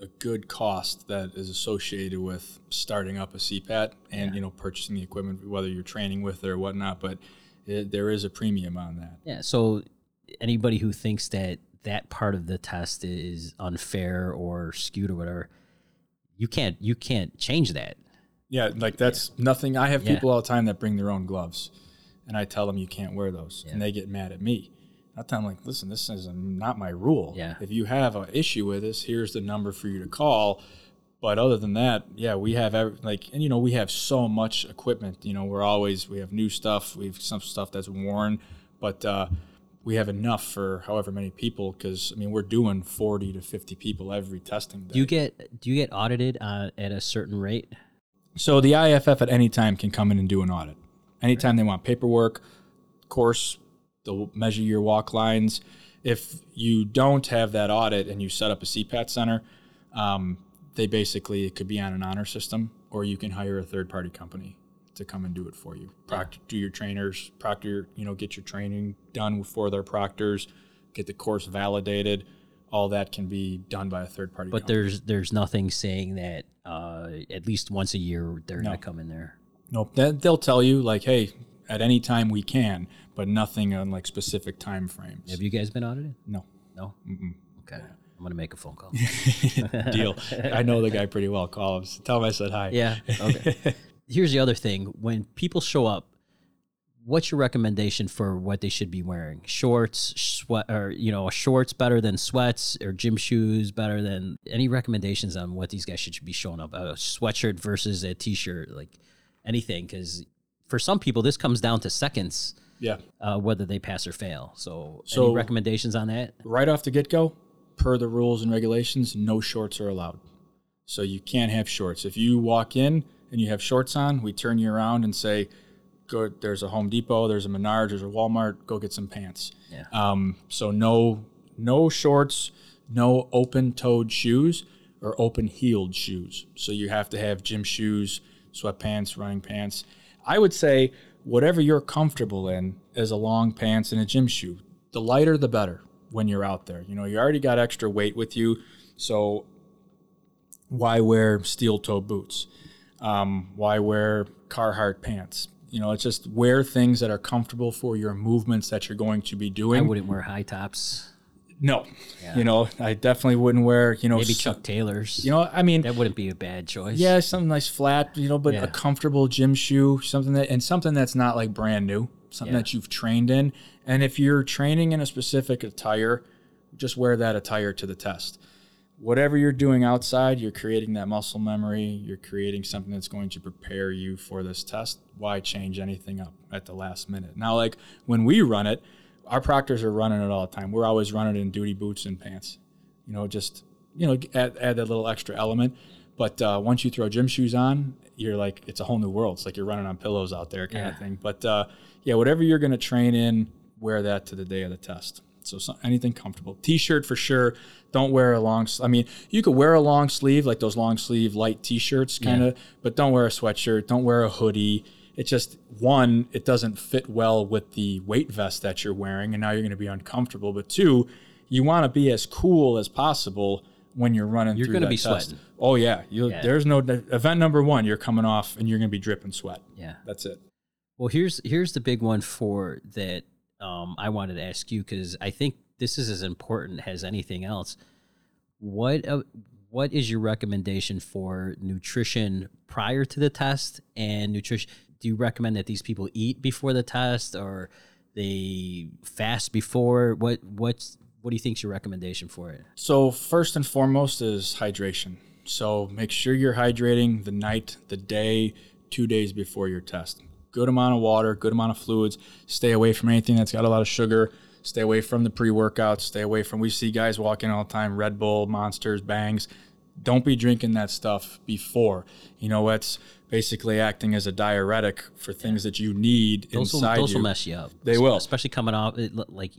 a good cost that is associated with starting up a CPAT and you know purchasing the equipment, whether you're training with it or whatnot. But it, there is a premium on that. Yeah. So anybody who thinks that that part of the test is unfair or skewed or whatever, you can't you can't change that. Yeah, like that's nothing. I have Yeah. people all the time that bring their own gloves, and I tell them you can't wear those, and they get mad at me. I tell them like, listen, this is not my rule. Yeah. If you have an issue with this, here's the number for you to call. But other than that, yeah, we have every, like, and you know, we have so much equipment. You know, we're always we have new stuff. We have some stuff that's worn, but uh, we have enough for however many people. Because I mean, we're doing forty to fifty people every testing day. Do you get do you get audited uh, at a certain rate? So the IFF at any time can come in and do an audit. Anytime they want paperwork, course, they'll measure your walk lines. If you don't have that audit and you set up a CPAT center, um, they basically it could be on an honor system, or you can hire a third party company to come and do it for you. Proctor, do your trainers, proctor, you know, get your training done for their proctors, get the course validated. All that can be done by a third party. But there's there's nothing saying that uh, at least once a year they're No. gonna come in there. nope. That, they'll tell you like, hey, at any time we can, but nothing on like specific time frames. Have you guys been audited? no No. Okay. I'm gonna make a phone call. deal. I know the guy pretty well. Call him. Tell him I said hi. yeah. Okay. Here's the other thing: when people show up, what's your recommendation for what they should be wearing? Shorts, sweat, or you know, shorts better than sweats, or gym shoes better than any recommendations on what these guys should be showing up? A sweatshirt versus a t-shirt, like anything, because for some people this comes down to seconds, Yeah. uh, whether they pass or fail. So, So- any recommendations on that? right off the get go, per the rules and regulations, no shorts are allowed. So you can't have shorts. If you walk in and you have shorts on, we turn you around and say, "Go." There's a Home Depot, there's a Menards, there's a Walmart. Go get some pants. Yeah. Um, so no, no shorts, no open-toed shoes or open-heeled shoes. So you have to have gym shoes, sweatpants, running pants. I would say whatever you're comfortable in is a long pants and a gym shoe. The lighter, the better when you're out there. You know, you already got extra weight with you, so why wear steel-toe boots? Um, why wear Carhartt pants? You know, it's just wear things that are comfortable for your movements that you're going to be doing. I wouldn't wear high tops. No, you know, I definitely wouldn't wear. You know, Maybe Chuck Taylors. You know, I mean, that wouldn't be a bad choice. yeah, something nice flat. You know, but Yeah. a comfortable gym shoe, something that and something that's not like brand new, something Yeah. that you've trained in. And if you're training in a specific attire, just wear that attire to the test. Whatever you're doing outside, you're creating that muscle memory. You're creating something that's going to prepare you for this test. Why change anything up at the last minute? Now, like when we run it, our proctors are running it all the time. We're always running in duty boots and pants. You know, just you know, add, add that little extra element. But uh, once you throw gym shoes on, you're like it's a whole new world. It's like you're running on pillows out there, kind Yeah. of thing. But uh, yeah, whatever you're going to train in, wear that to the day of the test. So, so anything comfortable. T-shirt for sure. Don't wear a long. I mean, you could wear a long sleeve, like those long sleeve light T-shirts, kind of. But don't wear a sweatshirt. Don't wear a hoodie. It's just one, it doesn't fit well with the weight vest that you're wearing, and now you're going to be uncomfortable. But two, you want to be as cool as possible when you're running. You're through gonna be test. sweating. Oh yeah, you, Yeah. there's no event number one. You're coming off, and you're going to be dripping sweat. Yeah. That's it. Well, here's here's the big one for that. Um, I wanted to ask you because I think this is as important as anything else. What uh, what is your recommendation for nutrition prior to the test and nutrition? Do you recommend that these people eat before the test or they fast before? What what's what do you think's your recommendation for it? So first and foremost is hydration. So make sure you're hydrating the night, the day, two days before your test. Good amount of water, good amount of fluids. Stay away from anything that's got a lot of sugar. Stay away from the pre-workouts. Stay away from. We see guys walking all the time, Red Bull, Monsters, Bangs. Don't be drinking that stuff before. You know, it's basically acting as a diuretic for things that you need Those will, inside those you. will mess you up. They will. especially coming off it, like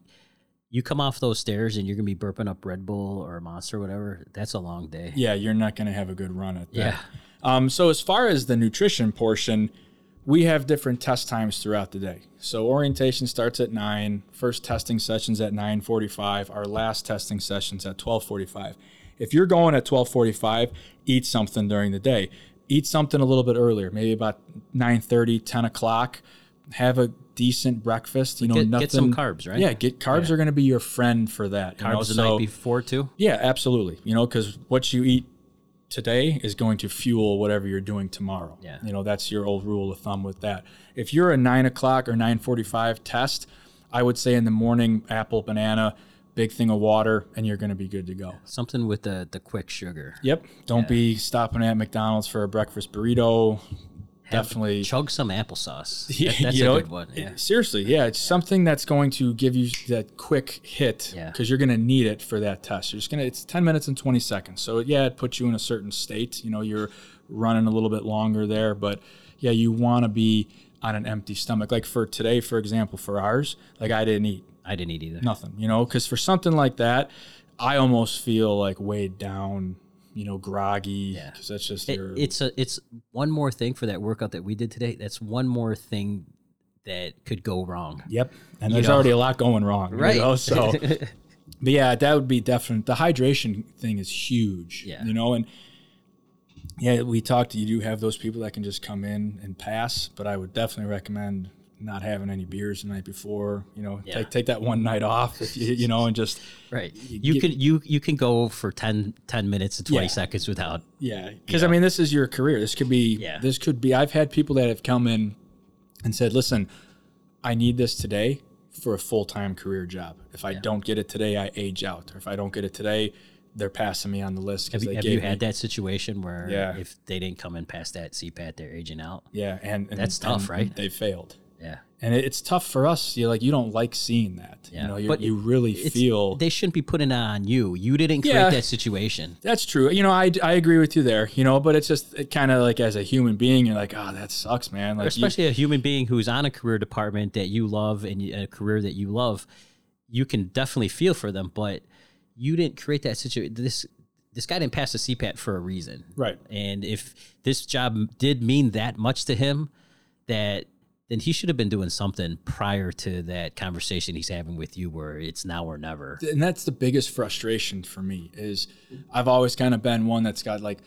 you come off those stairs and you're gonna be burping up Red Bull or Monster, or whatever. That's a long day. yeah, you're not going to have a good run at that. Yeah. Um, so as far as the nutrition portion, we have different test times throughout the day. So orientation starts at nine. First testing sessions at nine forty-five. Our last testing sessions at twelve forty-five. If you're going at twelve forty-five, eat something during the day. Eat something a little bit earlier, maybe about 9:30, 10 o'clock. Have a decent breakfast. You know, Get- nothing. get some carbs, right? Yeah, get carbs are going to be your friend for that. Carbs you know, Carbs the so- night before too. yeah, absolutely. You know, because what you eat today is going to fuel whatever you're doing tomorrow. Yeah. You know, that's your old rule of thumb with that. If you're a nine o'clock or nine forty-five test, I would say in the morning, apple, banana, big thing of water, and you're going to be good to go. Something with the the quick sugar. Yep. Don't be stopping at McDonald's for a breakfast burrito. Definitely. Chug some applesauce. Yeah, That- that's a know, good one. Yeah. Seriously, yeah, it's something that's going to give you that quick hit Yeah. because you're going to need it for that test. You're just gonna. It's 10 minutes and 20 seconds. So yeah, it puts you in a certain state. You know, you're running a little bit longer there, but yeah, you want to be on an empty stomach. Like for today, for example, for ours, like I didn't eat I didn't eat either. nothing. You know, because for something like that, I almost feel like weighed down you know, groggy Yeah. because that's just It- your. it's a it's one more thing for that workout that we did today. That's one more thing that could go wrong. Yep. And You there's know. already a lot going wrong. you Right. know, So, but yeah, that would be definite. The hydration thing is huge. Yeah. You know, and yeah, we talked. You do have those people that can just come in and pass, but I would definitely recommend not having any beers the night before. You know, Yeah. take take that one night off. If you, you know, and just right. You get- can you you can go for 10, 10 minutes and twenty Yeah. seconds without. Yeah, because I mean, this is your career. This could be. Yeah. This could be. I've had people that have come in and said, "Listen, I need this today for a full time career job. If I don't get it today, I age out. Or if I don't get it today, they're passing me on the list Have you, have you me- had that situation where Yeah. if they didn't come in past that CPAT, they're aging out? Yeah, and, and That's tough, and right? They failed, Yeah. and it, it's tough for us. You like you don't like seeing that. Yeah. You know, you, But you really feel they shouldn't be putting it on you. You didn't create Yeah. that situation. That's true. You know, I, I agree with you there. You know, but it's just it kind of like as a human being, you're like, oh, that sucks, man. Like, you- especially a human being who's on a career department that you love and a career that you love, you can definitely feel for them. But you didn't create that situation. This this guy didn't pass the CPAT for a reason, Right. And if this job did mean that much to him, that then he should have been doing something prior to that conversation he's having with you, where it's now or never. and that's the biggest frustration for me is I've always kind of been one that's got like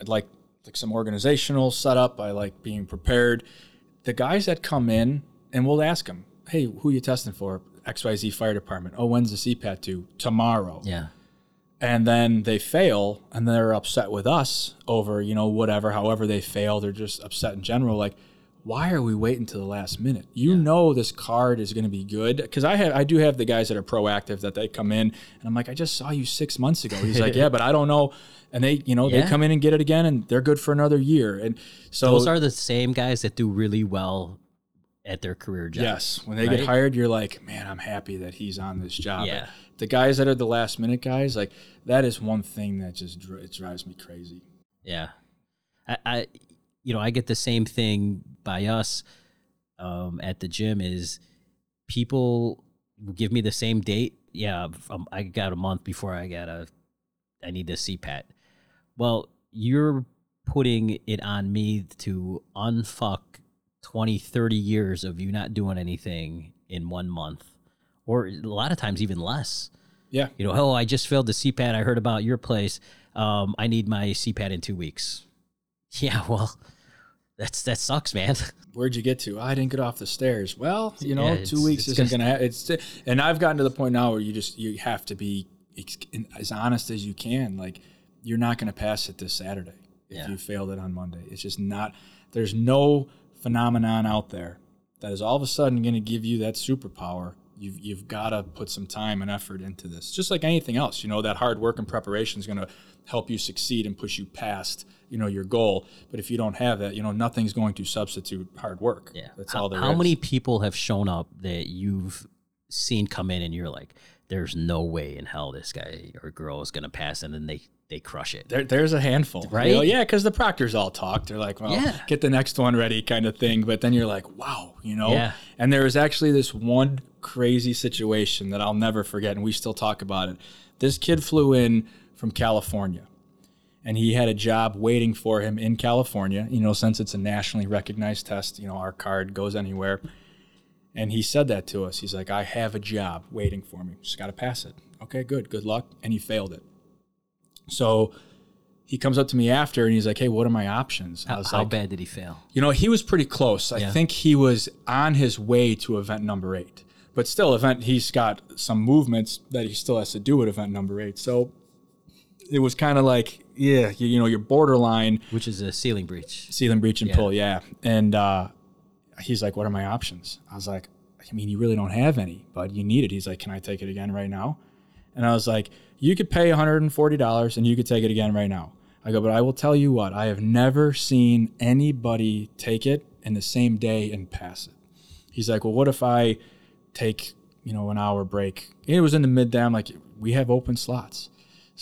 I'd like like some organizational setup. I like being prepared. The guys that come in and we'll ask them, "Hey, who you testing for?" XYZ Fire Department. Oh, when's the CPAT due? Tomorrow. Yeah, And then they fail and they're upset with us over, you know, whatever, however they fail, they're just upset in general. Like, why are we waiting to the last minute? You know this card is going to be good because I have I do have the guys that are proactive that they come in and I'm like I just saw you six months ago. He's like yeah, but I don't know, and they you know they come in and get it again and they're good for another year. And so those are the same guys that do really well at their career job. yes, when they right? get hired, you're like man, I'm happy that he's on this job. Yeah. The guys that are the last minute guys, like that is one thing that just it drives me crazy. Yeah. I, I you know, I get the same thing by us um, at the gym is people give me the same date. Yeah, um, I got a month before I got a I need the CPAT. Well, you're putting it on me to unfuck 20, 30 years of you not doing anything in one month. Or a lot of times even less Yeah. you know, oh, I just failed the CPAT. I heard about your place. Um, I need my CPAT in two weeks. Yeah, well, that's that sucks, man. Where'd you get to? I didn't get off the stairs. Well, you know, Yeah, two weeks isn't gonna. Ha- it's and I've gotten to the point now where you just you have to be ex- as honest as you can. Like you're not gonna pass it this Saturday if Yeah. you failed it on Monday. It's just not. There's no phenomenon out there that is all of a sudden gonna give you that superpower. You've you've got to put some time and effort into this. Just like anything else, you know, that hard work and preparation is gonna help you succeed and push you past you know your goal. But if you don't have that, you know, nothing's going to substitute hard work. Yeah. that's how, all there How is. many people have shown up that you've seen come in and you're like, there's no way in hell this guy or girl is going to pass, and then they they crush it. There, there's a handful, Right? You know, yeah, because the proctors all talk. They're like, "Well, Yeah. get the next one ready," kind of thing. But then you're like, "Wow," you know. Yeah. And there was actually this one crazy situation that I'll never forget, and we still talk about it. This kid flew in from California, and he had a job waiting for him in California. You know, since it's a nationally recognized test, you know, our card goes anywhere. And he said that to us. He's like, "I have a job waiting for me. Just got to pass it." Okay, good. Good luck. And he failed it. So he comes up to me after and he's like, "Hey, what are my options?" I How, how like, bad did he fail? "You know, he was pretty close. I Yeah. think he was on his way to event number eight, but still, event he's got some movements that he still has to do at event number eight. So it was kind of like, yeah, you, you know, you're borderline Which is a ceiling breach. ceiling breach and Yeah. pull, yeah. And uh, he's like, "What are my options?" I was like, "I mean, you really don't have any, but you need it." He's like, "Can I take it again right now?" And I was like, "You could pay $140 and you could take it again right now." I go, "But I will tell you what, I have never seen anybody take it in the same day and pass it." He's like, "Well, what if I take, you know, an hour break?" It was in the midday. I'm like, "We have open slots."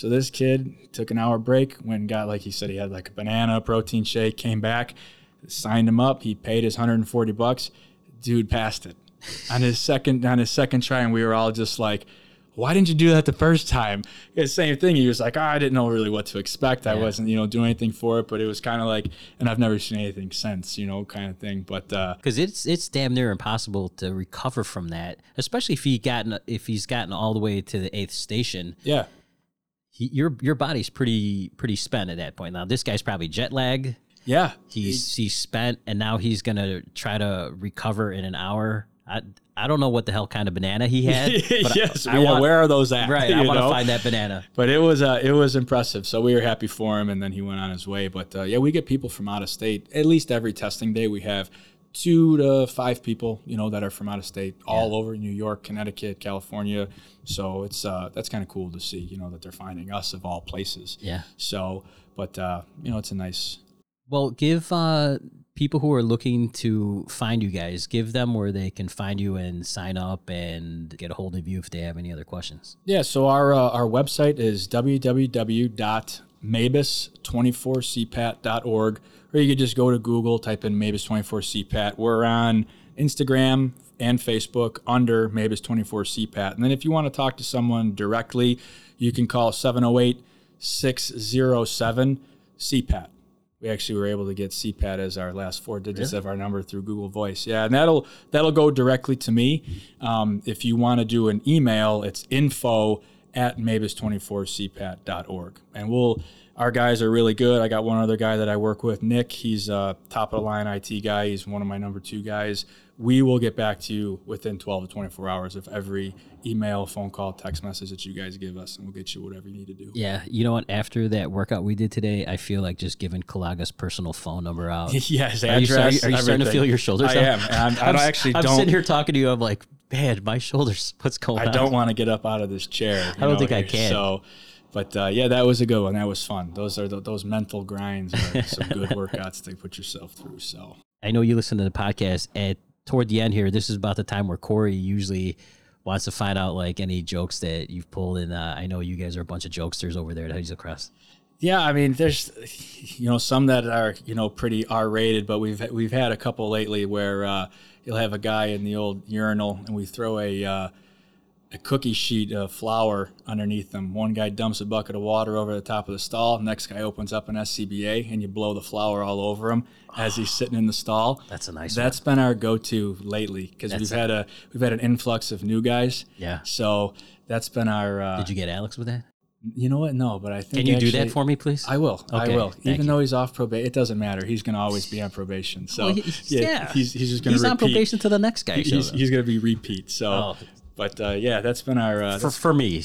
So this kid took an hour break, went and got like he said he had like a banana protein shake, came back, signed him up. He paid his 140 bucks. Dude passed it on his second on his second try, and we were all just like, why didn't you do that the first time? It's the same thing. He was like, oh, I didn't know really what to expect. I wasn't, you know, doing anything for it, but it was kind of like, and I've never seen anything since, you know, kind of thing. But uh, because it's it's damn near impossible to recover from that, especially if he gotten if he's gotten all the way to the eighth station. yeah, He, your your body's pretty pretty spent at that point. Now this guy's probably jet lagged. yeah, He's he's spent, and now he's gonna try to recover in an hour. I I don't know what the hell kind of banana he had. but yes. I, I yeah, want, where are those at? right. I want to find that banana. But it was uh, it was impressive. So we were happy for him, and then he went on his way. But uh, yeah, we get people from out of state. At least every testing day, we have two to five people, you know, that are from out of state, all over New York, Connecticut, California. So it's uh, that's kind of cool to see, you know, that they're finding us of all places. Yeah. So, but uh, you know, it's a nice. Well, give uh, people who are looking to find you guys, give them where they can find you and sign up and get a hold of you if they have any other questions. Yeah, so our uh, our website is www.mabas24cpat.org, or you could just go to Google, type in Mabas24cpat. We're on Instagram and Facebook under Mabas24cpat. And then if you want to talk to someone directly, you can call 708 607 CPAT. We actually were able to get CPAT as our last four digits of our number through Google Voice. Yeah, and that'll that'll go directly to me. Um, if you want to do an email, it's info at mabas24cpat.org. And we'll our guys are really good. I got one other guy that I work with, Nick. He's a top of the line IT guy. He's one of my number two guys. We will get back to you within 12 to 24 hours of every email, phone call, text message that you guys give us, and we'll get you whatever you need to do. Yeah, you know what? After that workout we did today, I feel like just giving Kalaga's personal phone number out. yes, Are you, are you- are you starting to feel your shoulders? I am. I'm, I I'm don't actually I'm don't. sitting here talking to you. I'm like, man, my shoulders. What's going I on? don't want to get up out of this chair. I don't think I can. So, but uh, yeah, that was a good one. That was fun. Those are the, those mental grinds are some good workouts to put yourself through. So I know you listen to the podcast at toward the end here. This is about the time where Corey usually wants to find out like any jokes that you've pulled. And uh, I know you guys are a bunch of jokesters over there at Hazel Crest. yeah, I mean, there's you know some that are you know pretty R rated, but we've we've had a couple lately where uh, you'll have a guy in the old urinal and we throw a uh, a cookie sheet of flour underneath them. One guy dumps a bucket of water over the top of the stall. Next guy opens up an SCBA and you blow the flour all over him as he's sitting in the stall. That's a nice That's been our go-to lately because we've had a we've had an influx of new guys. Yeah. So that's been our. Uh, Did you get Alex with that? you know what? No, but I think. Can you do that for me, please? I will. Okay, I will. Even you. though he's off probation, it doesn't matter. He's going to always be on probation. So Well, he- yeah. he's he's just going He's to on probation to the next guy. He- He's, he's going to be repeat. So, Oh. But uh, yeah, that's been our uh, for, for me,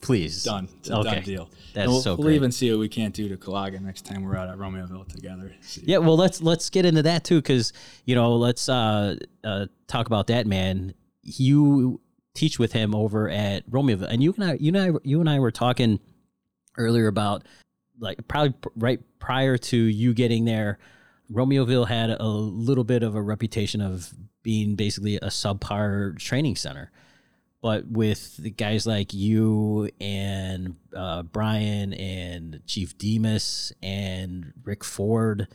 please. done. It's a okay. done deal. That's we'll, so we'll great. even see what we can't do to Calaga next time we're out at Romeoville together. Yeah, well, let's let's get into that too, because you know, let's uh, uh, talk about that man. You teach with him over at Romeoville, and you and I, you and I, you and I were talking earlier about like probably right prior to you getting there. Romeoville had a little bit of a reputation of being basically a subpar training center. But with the guys like you and uh, Brian and Chief Demas and Rick Ford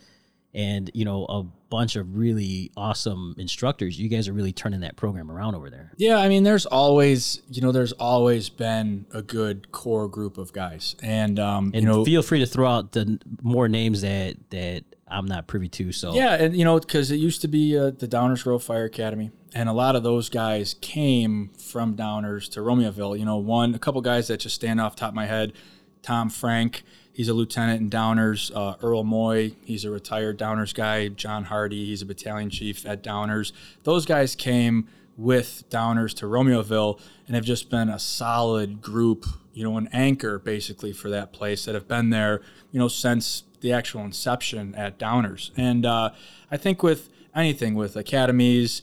and you know a bunch of really awesome instructors, you guys are really turning that program around over there. Yeah, I mean, there's always, you know, there's always been a good core group of guys, and um, And you know, feel free to throw out the more names that that I'm not privy to. So Yeah, and you know, because it used to be uh, the Downers Grove Fire Academy, and a lot of those guys came from Downers to Romeoville. You know, one, a couple guys that just stand off top of my head. Tom Frank, he's a lieutenant in Downers. Uh, Earl Moy, he's a retired Downers guy. John Hardy, he's a battalion chief at Downers. Those guys came with Downers to Romeoville and have just been a solid group, you know, an anchor basically for that place that have been there, you know, since the actual inception at Downers. And uh, I think with anything, with academies,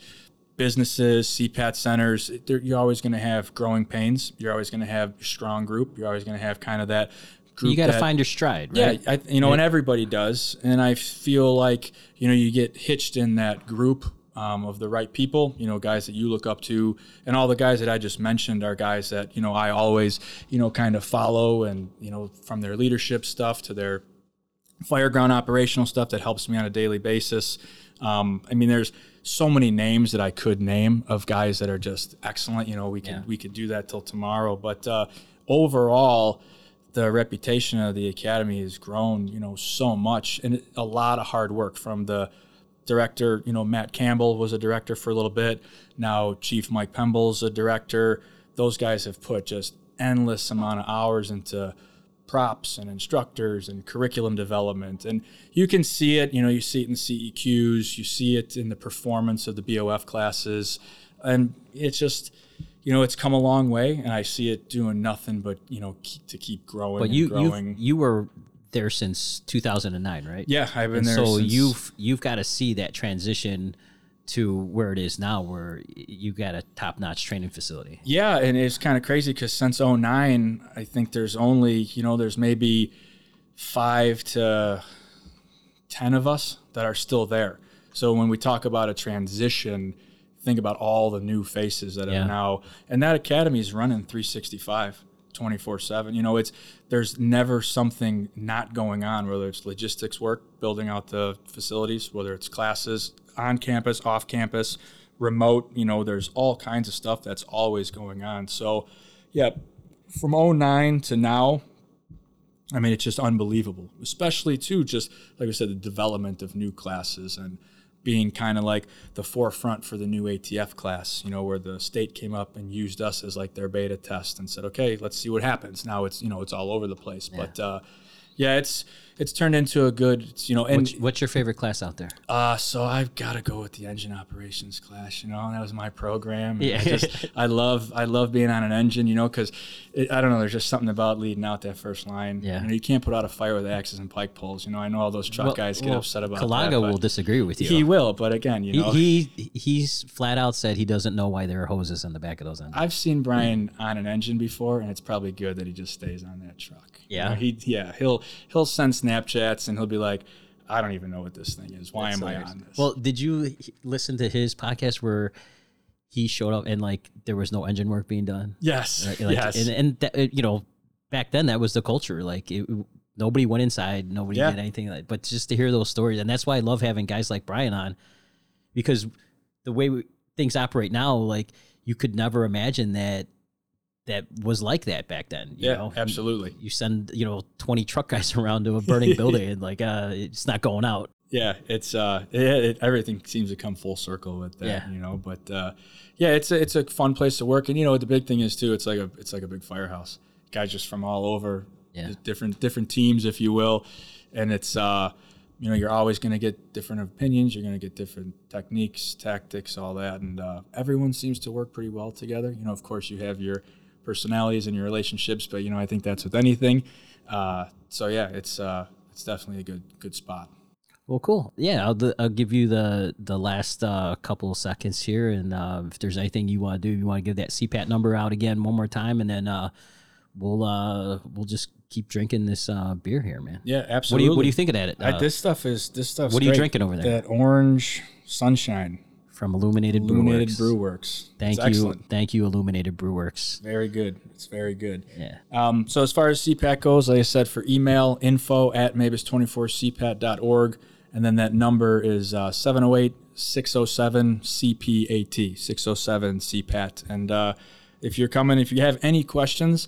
businesses, CPAT centers, you're always going to have growing pains. You're always going to have a strong group. You're always going to have kind of that group. you got to find your stride, yeah. I, you know, and everybody does. And I feel like, you know, you get hitched in that group um, of the right people, you know, guys that you look up to. And all the guys that I just mentioned are guys that, you know, I always, you know, kind of follow and, you know, from their leadership stuff to their fireground operational stuff that helps me on a daily basis. Um, I mean, there's so many names that I could name of guys that are just excellent. You know, we can Yeah. we could do that till tomorrow, but uh, overall, the reputation of the academy has grown. You know, so much, and a lot of hard work from the director. You know, Matt Campbell was a director for a little bit. Now Chief Mike Pemble's a director. Those guys have put just endless amount of hours into props and instructors and curriculum development. And you can see it, you know, you see it in CEQs, you see it in the performance of the BOF classes. And it's just, you know, it's come a long way and I see it doing nothing but, you know, keep, to keep growing But you you growing. you were there since 2009, right? yeah, I've been And there so since, you've you've got to see that transition to where it is now, where you got a top notch training facility. Yeah, and it's kind of crazy because since 09, I think there's only, you know, there's maybe five to 10 of us that are still there. So when we talk about a transition, think about all the new faces that Yeah. are now, and that academy is running 365. 24 7 you know it's there's never something not going on whether it's logistics work building out the facilities whether it's classes on campus off campus remote you know there's all kinds of stuff that's always going on so yeah from 09 to now I mean, it's just unbelievable, especially too, just like I said, the development of new classes and being kind of like the forefront for the new ATF class, you know, where the state came up and used us as like their beta test and said, okay, let's see what happens. Now it's, you know, it's all over the place. But uh, yeah, it's, it's turned into a good, you know, and What's, what's your favorite class out there? uh, so I've got to go with the engine operations class. You know, that was my program. Yeah. I just I love I love being on an engine. You know, because I don't know. There's just something about leading out that first line. Yeah. You know, you can't put out a fire with axes and pike poles. You know, I know all those truck Well- guys get well, upset about Kalaga that. will disagree with you. He will, but again, you know, he, he he's flat out said he doesn't know why there are hoses in the back of those engines. I've seen Brian on an engine before, and it's probably good that he just stays on that truck. You Yeah? know, he yeah he'll he'll send Snapchats and he'll be like, I don't even know what this thing is. Why am I on this? Well, did you listen to his podcast where he showed up and like there was no engine work being done? yes, Right? Like, yes. And, and that, uh, you know, back then that was the culture. Like it, nobody went inside, nobody Yeah. did anything. Like, but just to hear those stories, and that's why I love having guys like Brian on, because the way we, things operate now, like you could never imagine that that was like that back then. You yeah, know? absolutely. You send you know twenty truck guys around to a burning building and like uh, it's not going out. Yeah, it's uh, it, it, everything seems to come full circle with that, Yeah. you know. But uh, yeah, it's a, it's a fun place to work, and you know the big thing is too, it's like a it's like a big firehouse. Guys just from all over, Yeah. different different teams, if you will, and it's uh, you know you're always going to get different opinions, you're going to get different techniques, tactics, all that, and uh, everyone seems to work pretty well together. You know, of course, you have your personalities and your relationships, but you know I think that's with anything. Uh, so yeah, it's uh, it's definitely a good good spot. Well, cool. Yeah, I'll, d- I'll give you the the last uh, couple of seconds here, and uh, if there's anything you want to do, you want to give that CPAT number out again one more time, and then uh, we'll uh, we'll just keep drinking this uh, beer here, man. Yeah, What do absolutely. you What do you think of that? I, Uh, this stuff is this stuff. what are you drinking over there? That orange sunshine, from Illuminated, illuminated Brewworks. brew works. Thank It's you, Excellent. thank you, Illuminated Brewworks. Very good. It's very good. Yeah. Um, so as far as CPAT goes, like I said, for email info at mabas24cpat.org, and then that number is uh, 708 607 CPAT 607 CPAT. And uh, if you're coming, if you have any questions,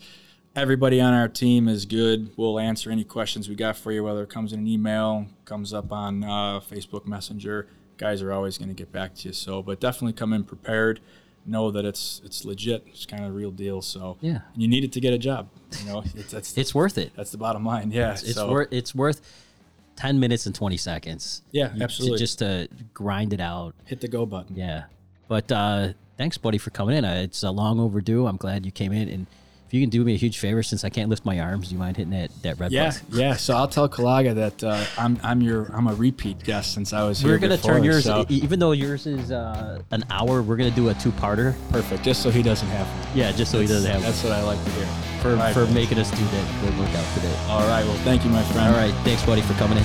everybody on our team is good. We'll answer any questions we got for you, whether it comes in an email, comes up on uh, Facebook Messenger. Guys are always going to get back to you. So, but definitely come in prepared. Know that it's it's legit. It's kind of a real deal. So Yeah. you need it to get a job. You know, it's, that's It's worth it. that's the bottom line. Yeah, It's so, worth it's worth ten minutes and twenty seconds. Yeah, You- absolutely. Just to grind it out. hit the go button. Yeah. But uh, thanks, buddy, for coming in. Uh, it's a long overdue. I'm glad you came in. And if you can do me a huge favor, since I can't lift my arms, do you mind hitting that, that red Yeah, button? yeah. So I'll tell Kalaga that uh, I'm I'm your I'm a repeat guest since I was here. We're gonna before, turn yours, so- even though yours is uh, an hour. We're gonna do a two-parter. perfect, just so he doesn't have. one. Yeah, just so he doesn't have That's what I like to hear. for right. for making us do that good workout today. All right. Well, thank you, my friend. All right, thanks, buddy, for coming in.